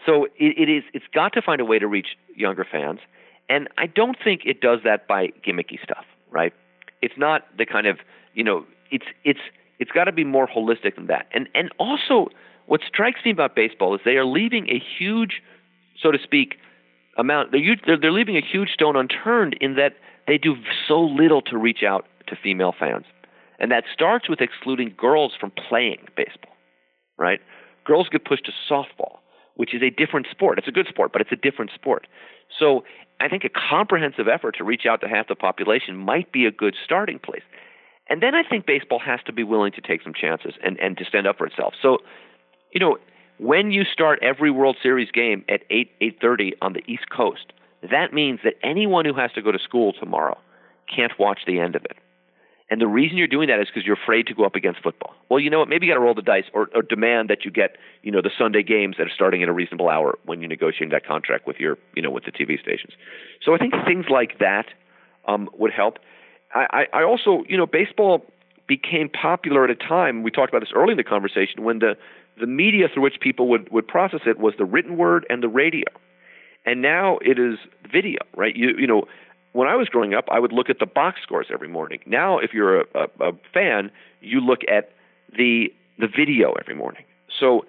so it, it is it's got to find a way to reach younger fans. And I don't think it does that by gimmicky stuff, right? It's not the kind of, you know, it's it's it's got to be more holistic than that. And and also what strikes me about baseball is they are leaving a huge, so to speak, amount. They're they're, they're leaving a huge stone unturned in that they do so little to reach out to female fans, and that starts with excluding girls from playing baseball, right? Girls get pushed to softball, which is a different sport. It's a good sport, but it's a different sport. So I think a comprehensive effort to reach out to half the population might be a good starting place. And then I think baseball has to be willing to take some chances and, and to stand up for itself. So, you know, when you start every World Series game at 8 8:30 on the East Coast, that means that anyone who has to go to school tomorrow can't watch the end of it. And the reason you're doing that is because you're afraid to go up against football. Well, you know what? Maybe you got to roll the dice or, or demand that you get, you know, the Sunday games that are starting at a reasonable hour when you're negotiating that contract with your, you know, with the TV stations. So I think things like that um, would help. I, I I also, you know, baseball became popular at a time. We talked about this early in the conversation when the the media through which people would would process it was the written word and the radio, and now it is video. Right? You you know, when I was growing up, I would look at the box scores every morning. Now, if you're a, a, a fan, you look at the the video every morning. So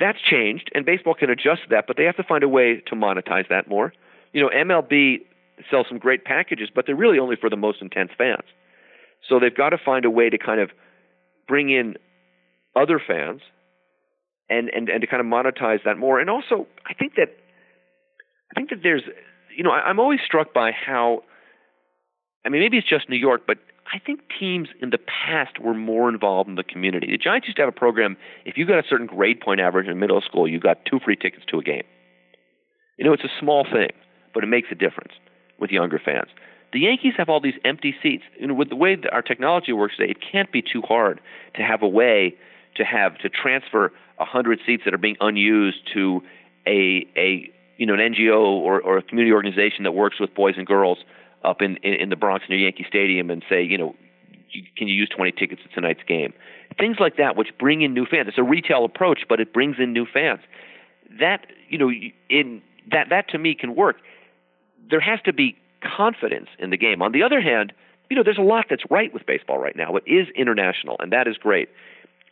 that's changed, and baseball can adjust that, but they have to find a way to monetize that more. You know, MLB sells some great packages, but they're really only for the most intense fans. So they've got to find a way to kind of bring in other fans and, and, and to kind of monetize that more. And also, I think that I think that there's, you know, I, I'm always struck by how, I mean, maybe it's just New York, but I think teams in the past were more involved in the community. The Giants used to have a program. If you got a certain grade point average in middle school, you got two free tickets to a game. You know, it's a small thing, but it makes a difference with younger fans. The Yankees have all these empty seats. You know, with the way that our technology works today, it can't be too hard to have a way to have to transfer a hundred seats that are being unused to a a you know an NGO or, or a community organization that works with boys and girls up in, in, in the Bronx near Yankee Stadium and say, you know, can you use 20 tickets at tonight's game? Things like that, which bring in new fans. It's a retail approach, but it brings in new fans. That you know, in that that to me can work. There has to be confidence in the game. On the other hand, you know, there's a lot that's right with baseball right now. It is international, and that is great.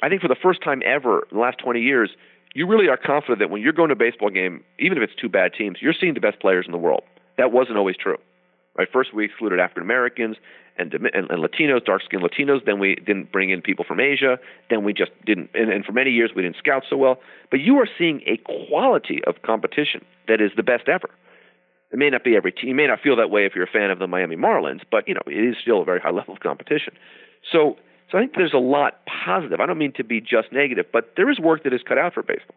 I think for the first time ever in the last 20 years, you really are confident that when you're going to a baseball game, even if it's two bad teams, you're seeing the best players in the world. That wasn't always true. Right? First, we excluded African Americans and, and, and Latinos, dark skinned Latinos. Then we didn't bring in people from Asia. Then we just didn't, and, and for many years we didn't scout so well. But you are seeing a quality of competition that is the best ever. It may not be every team. You may not feel that way if you're a fan of the Miami Marlins, but you know it is still a very high level of competition. So, so I think there's a lot positive. I don't mean to be just negative, but there is work that is cut out for baseball.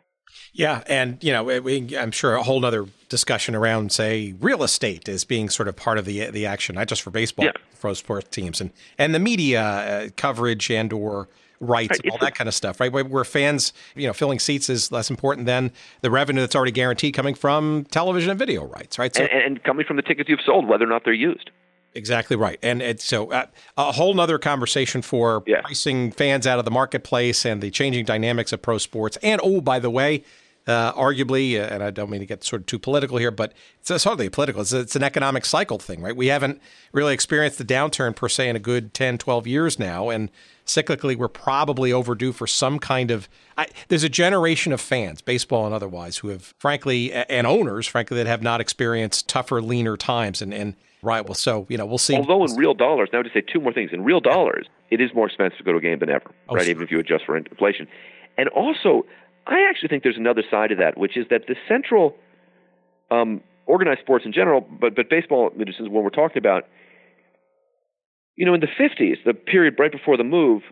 Yeah, and you know, we, I'm sure a whole other discussion around, say, real estate as being sort of part of the the action, not just for baseball, yeah. for sports teams, and and the media uh, coverage and or rights right, and all that kind of stuff, right? Where fans, you know, filling seats is less important than the revenue that's already guaranteed coming from television and video rights, right? So, and, and coming from the tickets you've sold, whether or not they're used. Exactly right, and it's so uh, a whole nother conversation for yeah. pricing fans out of the marketplace and the changing dynamics of pro sports. And oh, by the way, uh, arguably, uh, and I don't mean to get sort of too political here, but it's, it's hardly political. It's, it's, an economic cycle thing, right? We haven't really experienced the downturn per se in a good 10, 12 years now. And cyclically, we're probably overdue for some kind of. I, there's a generation of fans, baseball and otherwise, who have, frankly, and owners, frankly, that have not experienced tougher, leaner times. And, and right, well, so, you know, we'll see. Although in real dollars, now to say two more things. In real dollars, it is more expensive to go to a game than ever, oh, right? Sure. Even if you adjust for inflation. And also, I actually think there's another side of that, which is that the central um, organized sports in general, but but baseball, this is what we're talking about. You know, in the 50s, the period right before the move,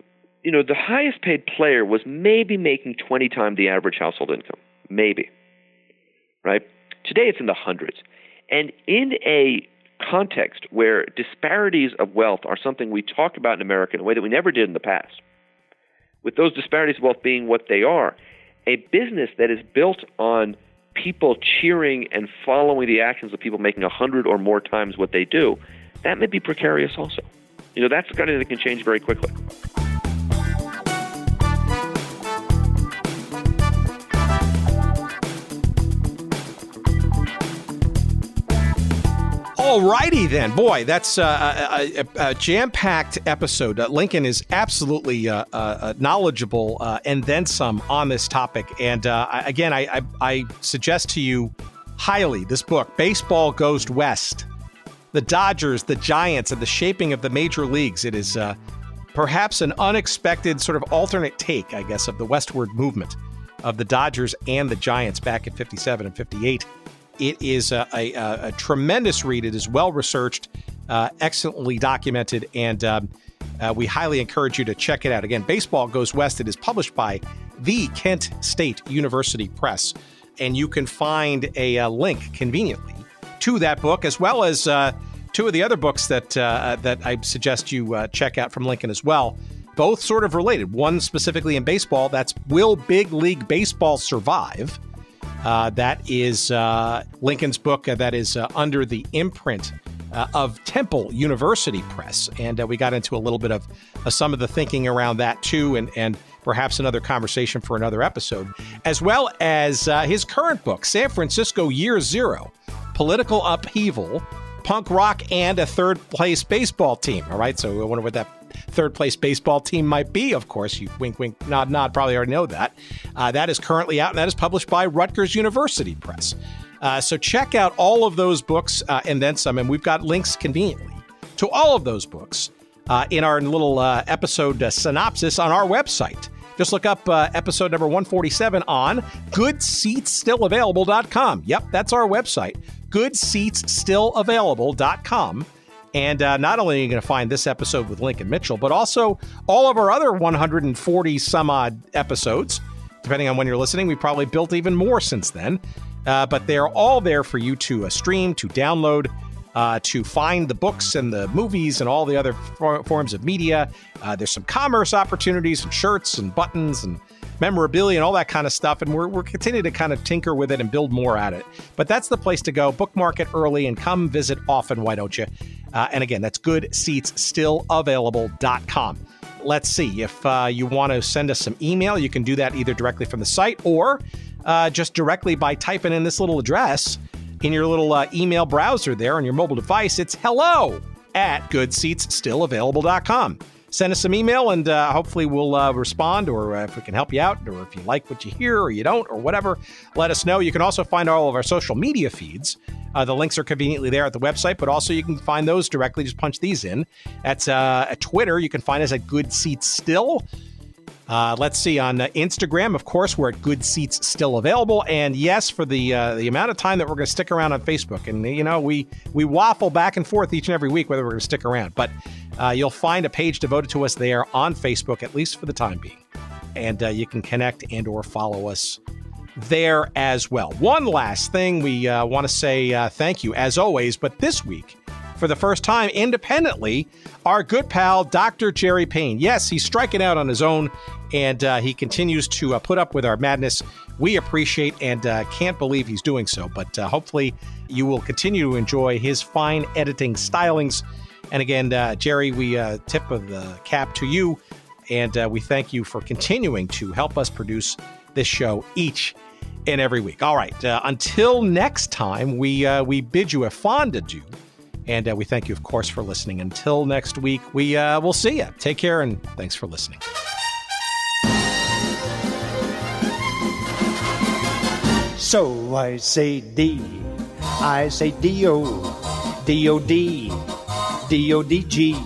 you know, the highest paid player was maybe making 20 times the average household income, maybe. Right? Today, it's in the hundreds, and in a context where disparities of wealth are something we talk about in America in a way that we never did in the past. With those disparities of wealth being what they are, a business that is built on people cheering and following the actions of people making a hundred or more times what they do, that may be precarious also. You know, that's the kind of thing that can change very quickly. All righty then, boy, that's uh, a, a, a jam-packed episode. Uh, Lincoln is absolutely uh, uh, uh knowledgeable uh, and then some on this topic. And again, I, I, I, suggest to you highly this book, "Baseball Goes West: The Dodgers, the Giants, and the Shaping of the Major Leagues." It is perhaps an unexpected sort of alternate take, I guess, of the westward movement of the Dodgers and the Giants back in '57 and '58. It is a, a, a tremendous read. It is well researched, uh, excellently documented, and um, Uh, we highly encourage you to check it out. Again, Baseball Goes West. It is published by the Kent State University Press, and you can find a, a link conveniently to that book as well as uh, two of the other books that uh, that I suggest you uh, check out from Lincoln as well. Both sort of related. One specifically in baseball. That's Will Big League Baseball Survive? Uh, that is uh, Lincoln's book that is under the imprint uh, of Temple University Press. And uh, we got into a little bit of uh, some of the thinking around that too, and, and perhaps another conversation for another episode, as well as uh, his current book, San Francisco Year Zero Political Upheaval, Punk Rock, and a Third Place Baseball Team. All right, so I wonder what that third place baseball team might be. Of course, you wink, wink, nod, nod, probably already know that. Uh, that is currently out, and that is published by Rutgers University Press. Uh, so check out all of those books uh, and then some. And we've got links conveniently to all of those books uh, in our little uh, episode uh, synopsis on our website. Just look up episode number 147 on goodseatsstillavailable.com. Yep, that's our website, goodseatsstillavailable.com. And not only are you going to find this episode with Lincoln Mitchell, but also all of our other 140 some odd episodes. Depending on when you're listening, we probably built even more since then. Uh, but they're all there for you to uh, stream, to download, uh, to find the books and the movies and all the other for- forms of media. Uh, there's some commerce opportunities and shirts and buttons and memorabilia and all that kind of stuff. And we're, we're continuing to kind of tinker with it and build more at it. But that's the place to go. Bookmark it early and come visit often, why don't you? Uh, and again, that's goodseatsstillavailable.com let's see if uh, you want to send us some email you can do that either directly from the site or uh, just directly by typing in this little address in your little uh, email browser there on your mobile device. It's hello at goodseatsstillavailable.com. Send us some email and uh, hopefully we'll uh, respond, or uh, if we can help you out, or if you like what you hear or you don't, or whatever, let us know. You can also find all of our social media feeds. Uh, the links are conveniently there at the website, but also you can find those directly. Just punch these in. That's uh, at Twitter. You can find us at Good Seats Still. Uh, let's see on uh, Instagram. Of course, we're at Good Seats still available, and yes, for the uh, the amount of time that we're going to stick around on Facebook, and you know we we waffle back and forth each and every week whether we're going to stick around, but uh, you'll find a page devoted to us there on Facebook at least for the time being, and uh, you can connect and or follow us there as well. One last thing we uh, want to say thank you as always, but this week for the first time independently, our good pal, Dr. Jerry Payne. Yes, he's striking out on his own and uh, he continues to uh, put up with our madness. We appreciate and uh, can't believe he's doing so, but uh, hopefully you will continue to enjoy his fine editing stylings. And again, uh, Jerry, we uh, tip of the cap to you, and we thank you for continuing to help us produce this show each and every week. All right, until next time, we we bid you a fond adieu and uh, we thank you, of course, for listening. Until next week, we uh, will see you. Take care, and thanks for listening. So I say D, I say D O, D O D, D O D G,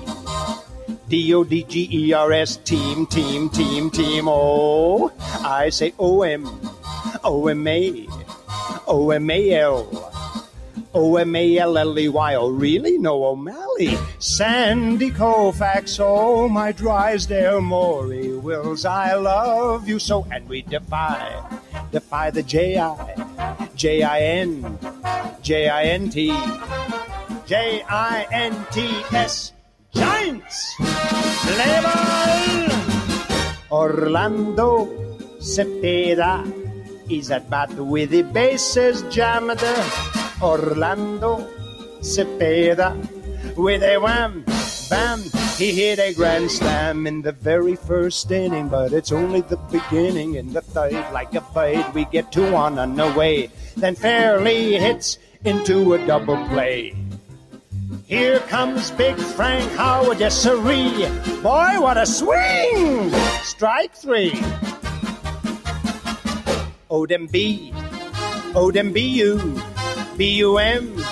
D O D G E R S, team, team, team, team. Oh, I say O M, O M A, O M A L. O M A L L E Y. Oh, really? No O'Malley. Sandy Koufax. Oh, my Drysdale Maury Wills. I love you so. And we defy, defy the J I, J I N, J I N T, J I N T S. Giants. Level. Orlando Cepeda is at bat with the bases jammed. Orlando Cepeda with a wham, bam. He hit a grand slam in the very first inning, but it's only the beginning. In the third, like a bird, we get two on and away. Then Fairly hits into a double play. Here comes Big Frank Howard, yes sirree. Boy, what a swing! Strike three. Odem B, Odem B-U. B-U-M,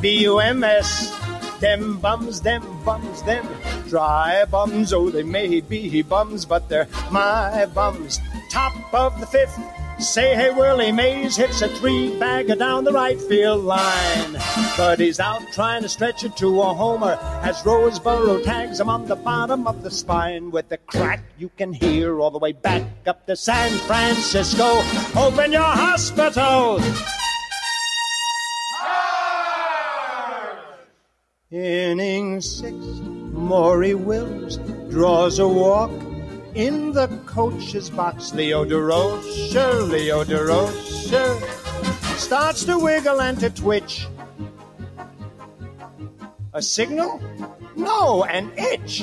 B-U-M-S. Them bums, them bums, them dry bums. Oh, they may be bums, but they're my bums. Top of the fifth, Say, hey, Willie Mays hits a three bagger down the right field line. But he's out trying to stretch it to a homer as Roseboro tags him on the bottom of the spine with the crack you can hear all the way back up to San Francisco. Open your hospital! Inning six, Maury Wills draws a walk in the coach's box. Leo Durocher, Leo Durocher starts to wiggle and to twitch. A signal? No, an itch.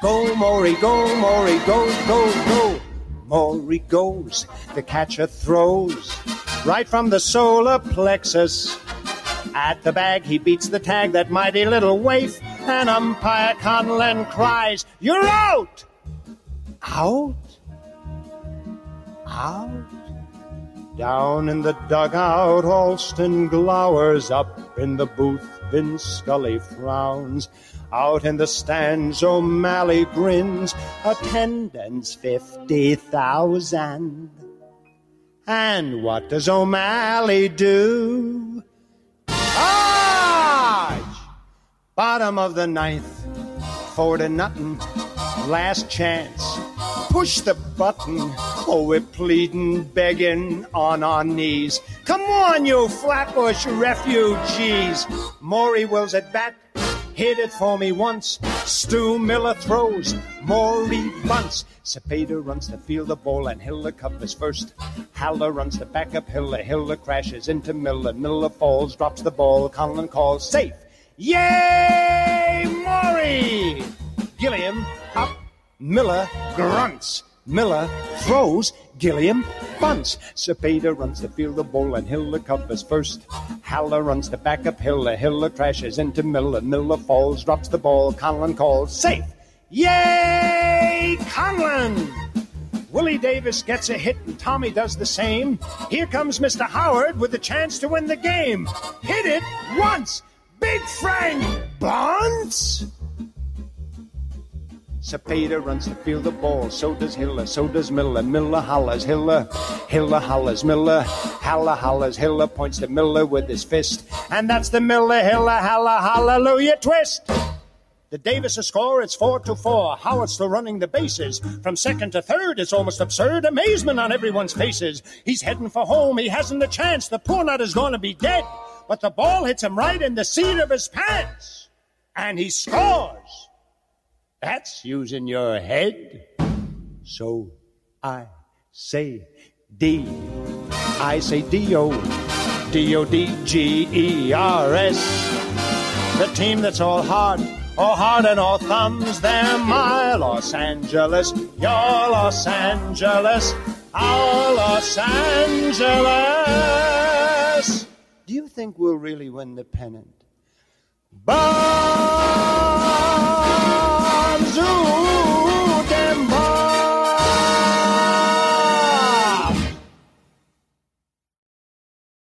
Go, Maury, go, Maury, go, go, go. Maury goes. The catcher throws right from the solar plexus. At the bag, he beats the tag, that mighty little waif, and umpire Conlan cries, You're out! Out? Out? Down in the dugout, Alston glowers up in the booth. Vin Scully frowns. Out in the stands, O'Malley grins. Attendance 50,000. And what does O'Malley do? Charge! Bottom of the ninth. Four to nothing. Last chance. Push the button. Oh, we're pleading, begging on our knees. Come on, you Flatbush refugees. Maury Wills at bat. Hit it for me once. Stu Miller throws. Maury bunts. Cepeda runs the field of ball and Hiller covers first. Haller runs the backup Hiller. Hiller crashes into Miller. Miller falls, drops the ball. Conlan calls safe. Yay, Maury! Gilliam up. Miller grunts. Miller throws. Gilliam bunts. Cepeda runs to field the ball and Hiller covers first. Haller runs the backup Hiller. Hiller crashes into Miller. Miller falls, drops the ball. Conlan calls safe. Yay, Conlan! Willie Davis gets a hit and Tommy does the same. Here comes Mr. Howard with a chance to win the game. Hit it once. Big Frank bunts. Cepeda runs to field the ball, so does Hiller, so does Miller. Miller hollers, Hiller, Hiller hollers, Miller, Haller hollers, Hiller points to Miller with his fist. And that's the Miller, Hiller, Haller, hallelujah twist. The Davis score, it's four to four. Howard still running the bases. From second to third, it's almost absurd. Amazement on everyone's faces. He's heading for home. He hasn't a chance. The poor nut is going to be dead. But the ball hits him right in the seat of his pants. And he scores. That's using your head. So I say D. I say D O. D O D G E R S. The team that's all heart, all heart and all thumbs. They're my Los Angeles, your Los Angeles, our Los Angeles. Do you think we'll really win the pennant? But Zoo.